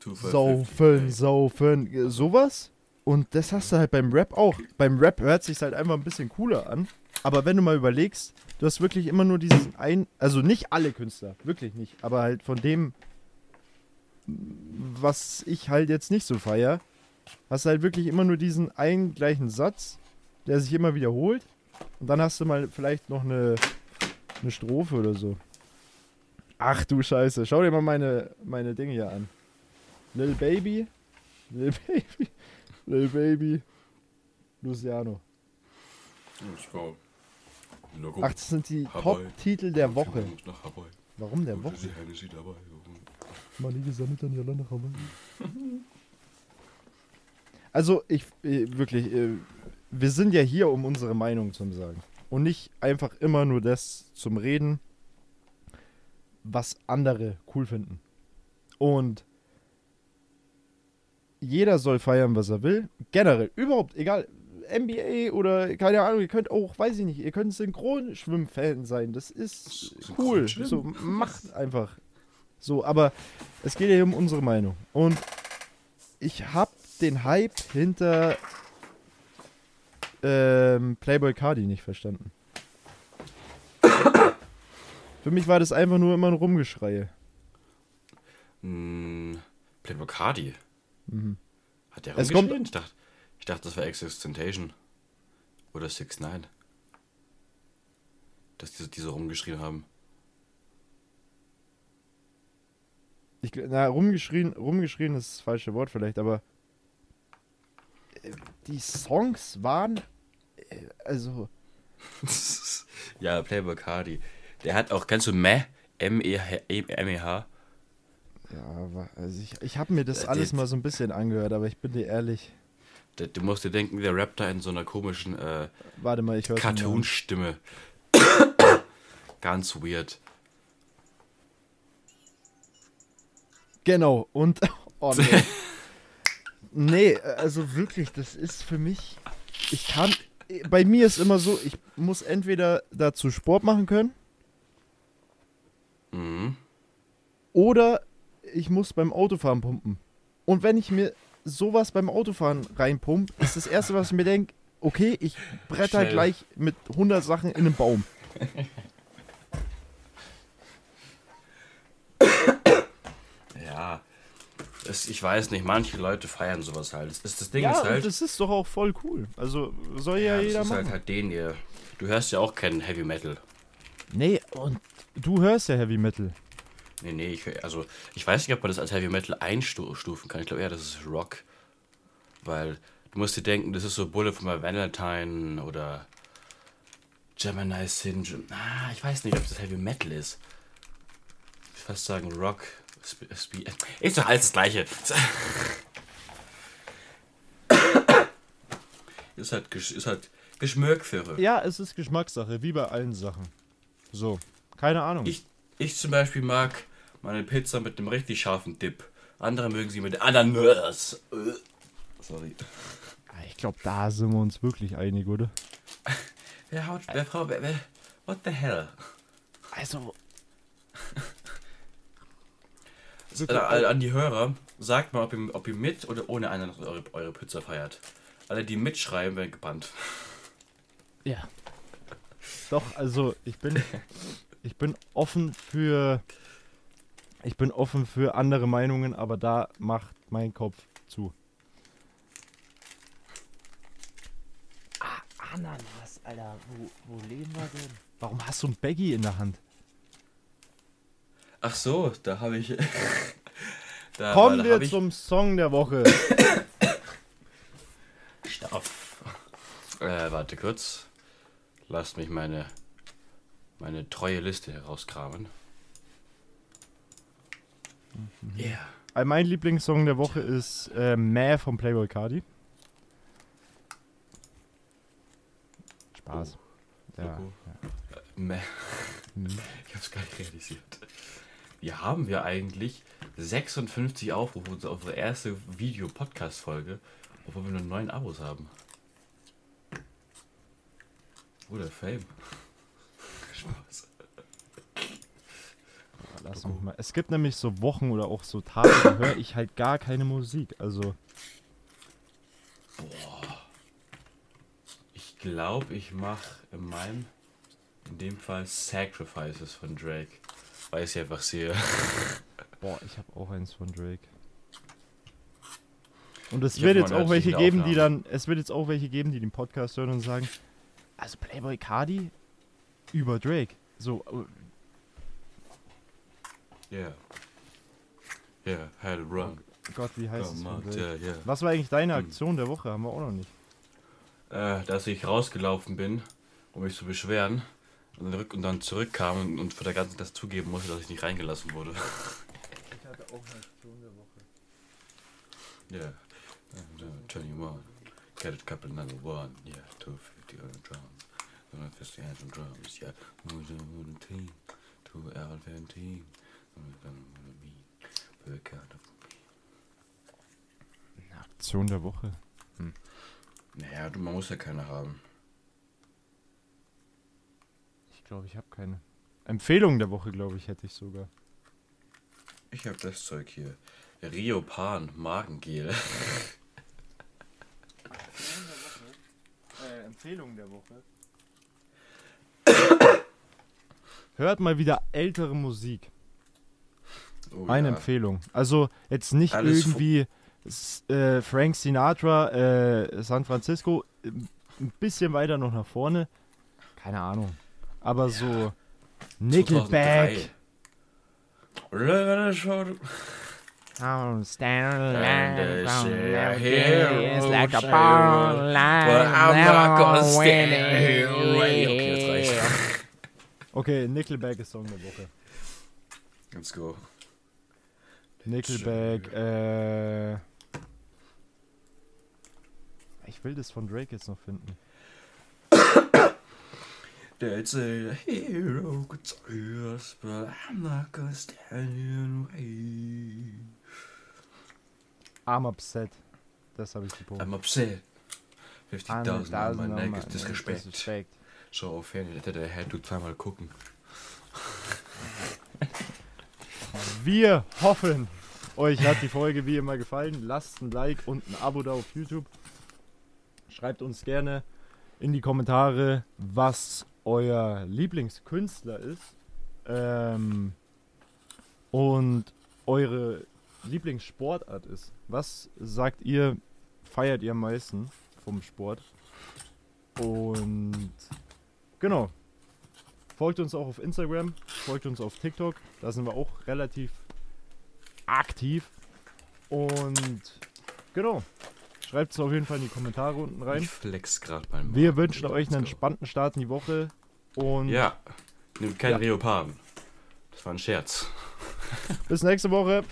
saufen, 50. saufen, äh, sowas. Und das hast du halt beim Rap auch. Beim Rap hört sich halt einfach ein bisschen cooler an. Aber wenn du mal überlegst, du hast wirklich immer nur diesen ein, also nicht alle Künstler, wirklich nicht, aber halt von dem, was ich halt jetzt nicht so feier, hast du halt wirklich immer nur diesen einen gleichen Satz, der sich immer wiederholt. Und dann hast du mal vielleicht noch eine, eine Strophe oder so. Ach du Scheiße, schau dir mal meine, meine Dinge hier an. Lil Baby, Lil Baby, Lil Baby, Luciano. Logo. Ach, das sind die. Top-Titel der Woche. Nach. Warum der Woche? dabei. Money gesammelt an Jolanda Hawaii. Also, ich, äh, wirklich, äh, wir sind ja hier, um unsere Meinung zu sagen. Und nicht einfach immer nur das zum Reden, was andere cool finden. Und jeder soll feiern, was er will. Generell, überhaupt, egal. NBA oder keine Ahnung, ihr könnt auch, weiß ich nicht, ihr könnt Synchronschwimm-Fan sein. Das ist cool. So, macht einfach. So, aber es geht ja hier um unsere Meinung. Und ich habe den Hype hinter ähm, Playboy Cardi nicht verstanden. Für mich war das einfach nur immer ein Rumgeschreie. Hm, Playboy Cardi. Mhm. Hat der Es rumgeschrien? Ich dachte, ich dachte, das war Existentation. Oder 6 9 Dass diese, diese rumgeschrien haben. Ich, na, rumgeschrien, rumgeschrien ist das falsche Wort vielleicht, aber die Songs waren, äh, also, ja, Playboy Cardi. Der hat auch, kennst du Meh? M-E-H? ja, wa- also ich, ich habe mir das Äh, alles mal so ein bisschen angehört, aber ich bin dir ehrlich, Du, musst dir denken, der rappt da in so einer komischen äh, warte mal, ich Cartoon-Stimme. Ganz weird. Genau, und, oh nee. nee, also wirklich, das ist für mich, ich kann, bei mir ist immer so, ich muss entweder dazu Sport machen können Mhm. oder ich muss beim Autofahren pumpen. Und wenn ich mir sowas beim Autofahren reinpump, ist das erste, was ich mir denke, okay, ich bretter Schnell. gleich mit 100 Sachen in einen Baum. Ja. Es, ich weiß nicht, manche Leute feiern sowas halt. Das, ist, das Ding ja, ist halt. das ist doch auch voll cool. Also soll ja, ja, jeder das ist machen. halt halt den ihr. Du hörst ja auch keinen Heavy Metal. nee, und du hörst ja Heavy Metal. Nee, nee, ich, also ich weiß nicht, ob man das als Heavy Metal einstufen kann. Ich glaube eher, das ist Rock. Weil du musst dir denken, das ist so Bullet my Valentine oder Gemini Syndrome. Ah, ich weiß nicht, ob das Heavy Metal ist. Ich würde fast sagen Rock. Ist doch alles das Gleiche. ist halt, ist halt Geschmackssache. Ja, es ist Geschmackssache, wie bei allen Sachen. So, keine Ahnung. Ich, ich zum Beispiel mag meine Pizza mit einem richtig scharfen Dip. Andere mögen sie mit Ananas. Äh. Sorry. Ah, Ich glaube, da sind wir uns wirklich einig, oder? Wer haut, wer Frau, wer, wer, what the hell? Also, Äh, an die Hörer, sagt mal, ob ihr, ob ihr mit oder ohne Ananas eure, eure Pizza feiert. Alle, die mitschreiben, werden gebannt. ja. Doch, also ich bin, ich bin offen für, ich bin offen für andere Meinungen, aber da macht mein Kopf zu. Ah, Ananas, Alter, wo, wo leben wir denn? Warum hast du ein Baggy in der Hand? Ach so, da habe ich. da, Kommen da wir ich, zum Song der Woche. Stopp. Äh, warte kurz. Lasst mich meine, meine treue Liste herauskramen. Ja. Yeah. Äh, Mein Lieblingssong der Woche ist äh, Mäh von Playboy Cardi. Spaß. Ja. Logo. Meh. Hm. Ich hab's gar nicht realisiert. Wie haben wir eigentlich 56 Aufrufe auf unsere erste Video-Podcast-Folge, obwohl wir nur neun Abos haben? Oder oh, Fame. Spaß. Ah, lass mich mal. Es gibt nämlich so Wochen oder auch so Tage, da höre ich halt gar keine Musik. Also. Boah. Ich glaube, ich mache in meinem, in dem Fall Sacrifices von Drake. Weil ich sie einfach sehe. boah, ich habe auch eins von Drake. Und es Ich wird jetzt auch welche geben, die Aufnahmen. dann, es wird jetzt auch welche geben, die den Podcast hören und sagen, also Playboy Cardi über Drake. So, äh, Yeah. Yeah, it run. Gott, wie heißt es yeah, yeah. Was war eigentlich deine Hm. Aktion der Woche? Haben wir auch noch nicht. Äh, dass ich rausgelaufen bin, um mich zu beschweren. Und dann, rück und dann zurückkam und, und vor der ganzen Klasse zugeben musste, dass ich nicht reingelassen wurde. Ich hatte auch eine Aktion der Woche. Yeah. And, uh, 21. Get it couple number one. Yeah. 250 on the drums. 150 hands on drums. Yeah. Who's on the team? Two out of team. Per count of Eine Aktion der Woche. Naja, du, man muss ja keine haben. Ich glaube, ich habe keine. Empfehlung der Woche, glaube ich, hätte ich sogar. Ich hab das Zeug hier. Rio Pan Magengel. Äh, Empfehlung der Woche. Hört mal wieder ältere Musik. Oh, Eine ja. Empfehlung. Also jetzt nicht Alles irgendwie s- äh, Frank Sinatra, äh, San Francisco, äh, ein bisschen weiter noch nach vorne. Keine Ahnung. Aber so Nickelback. 2003. I'm standing hero like a ball but I'm not gonna stand here. Okay, jetzt reicht's. Okay, Nickelback ist Song der Woche. Let's go. Nickelback, äh. Ich will das von Drake jetzt noch finden. That's a hero us, but I'm not gonna stand in way. I'm upset. Das habe ich gepostet. I'm upset. 50.000 on my neck is disrespect. disrespect. So auf jeden Fall, der hätte du zweimal gucken. Wir hoffen, euch hat die Folge wie immer gefallen. Lasst ein Like und ein Abo da auf YouTube. Schreibt uns gerne in die Kommentare, was euer Lieblingskünstler ist. Ähm, und eure Lieblingssportart ist. Was sagt ihr, feiert ihr am meisten vom Sport? Und genau. Folgt uns auch auf Instagram, folgt uns auf TikTok, da sind wir auch relativ aktiv. Und genau, schreibt es auf jeden Fall in die Kommentare unten rein. Ich flex gerade mein Wir wünschen euch einen entspannten Start in die Woche. Und Ja, nimmt keinen Ja. Leoparden. Das war ein Scherz. bis nächste Woche.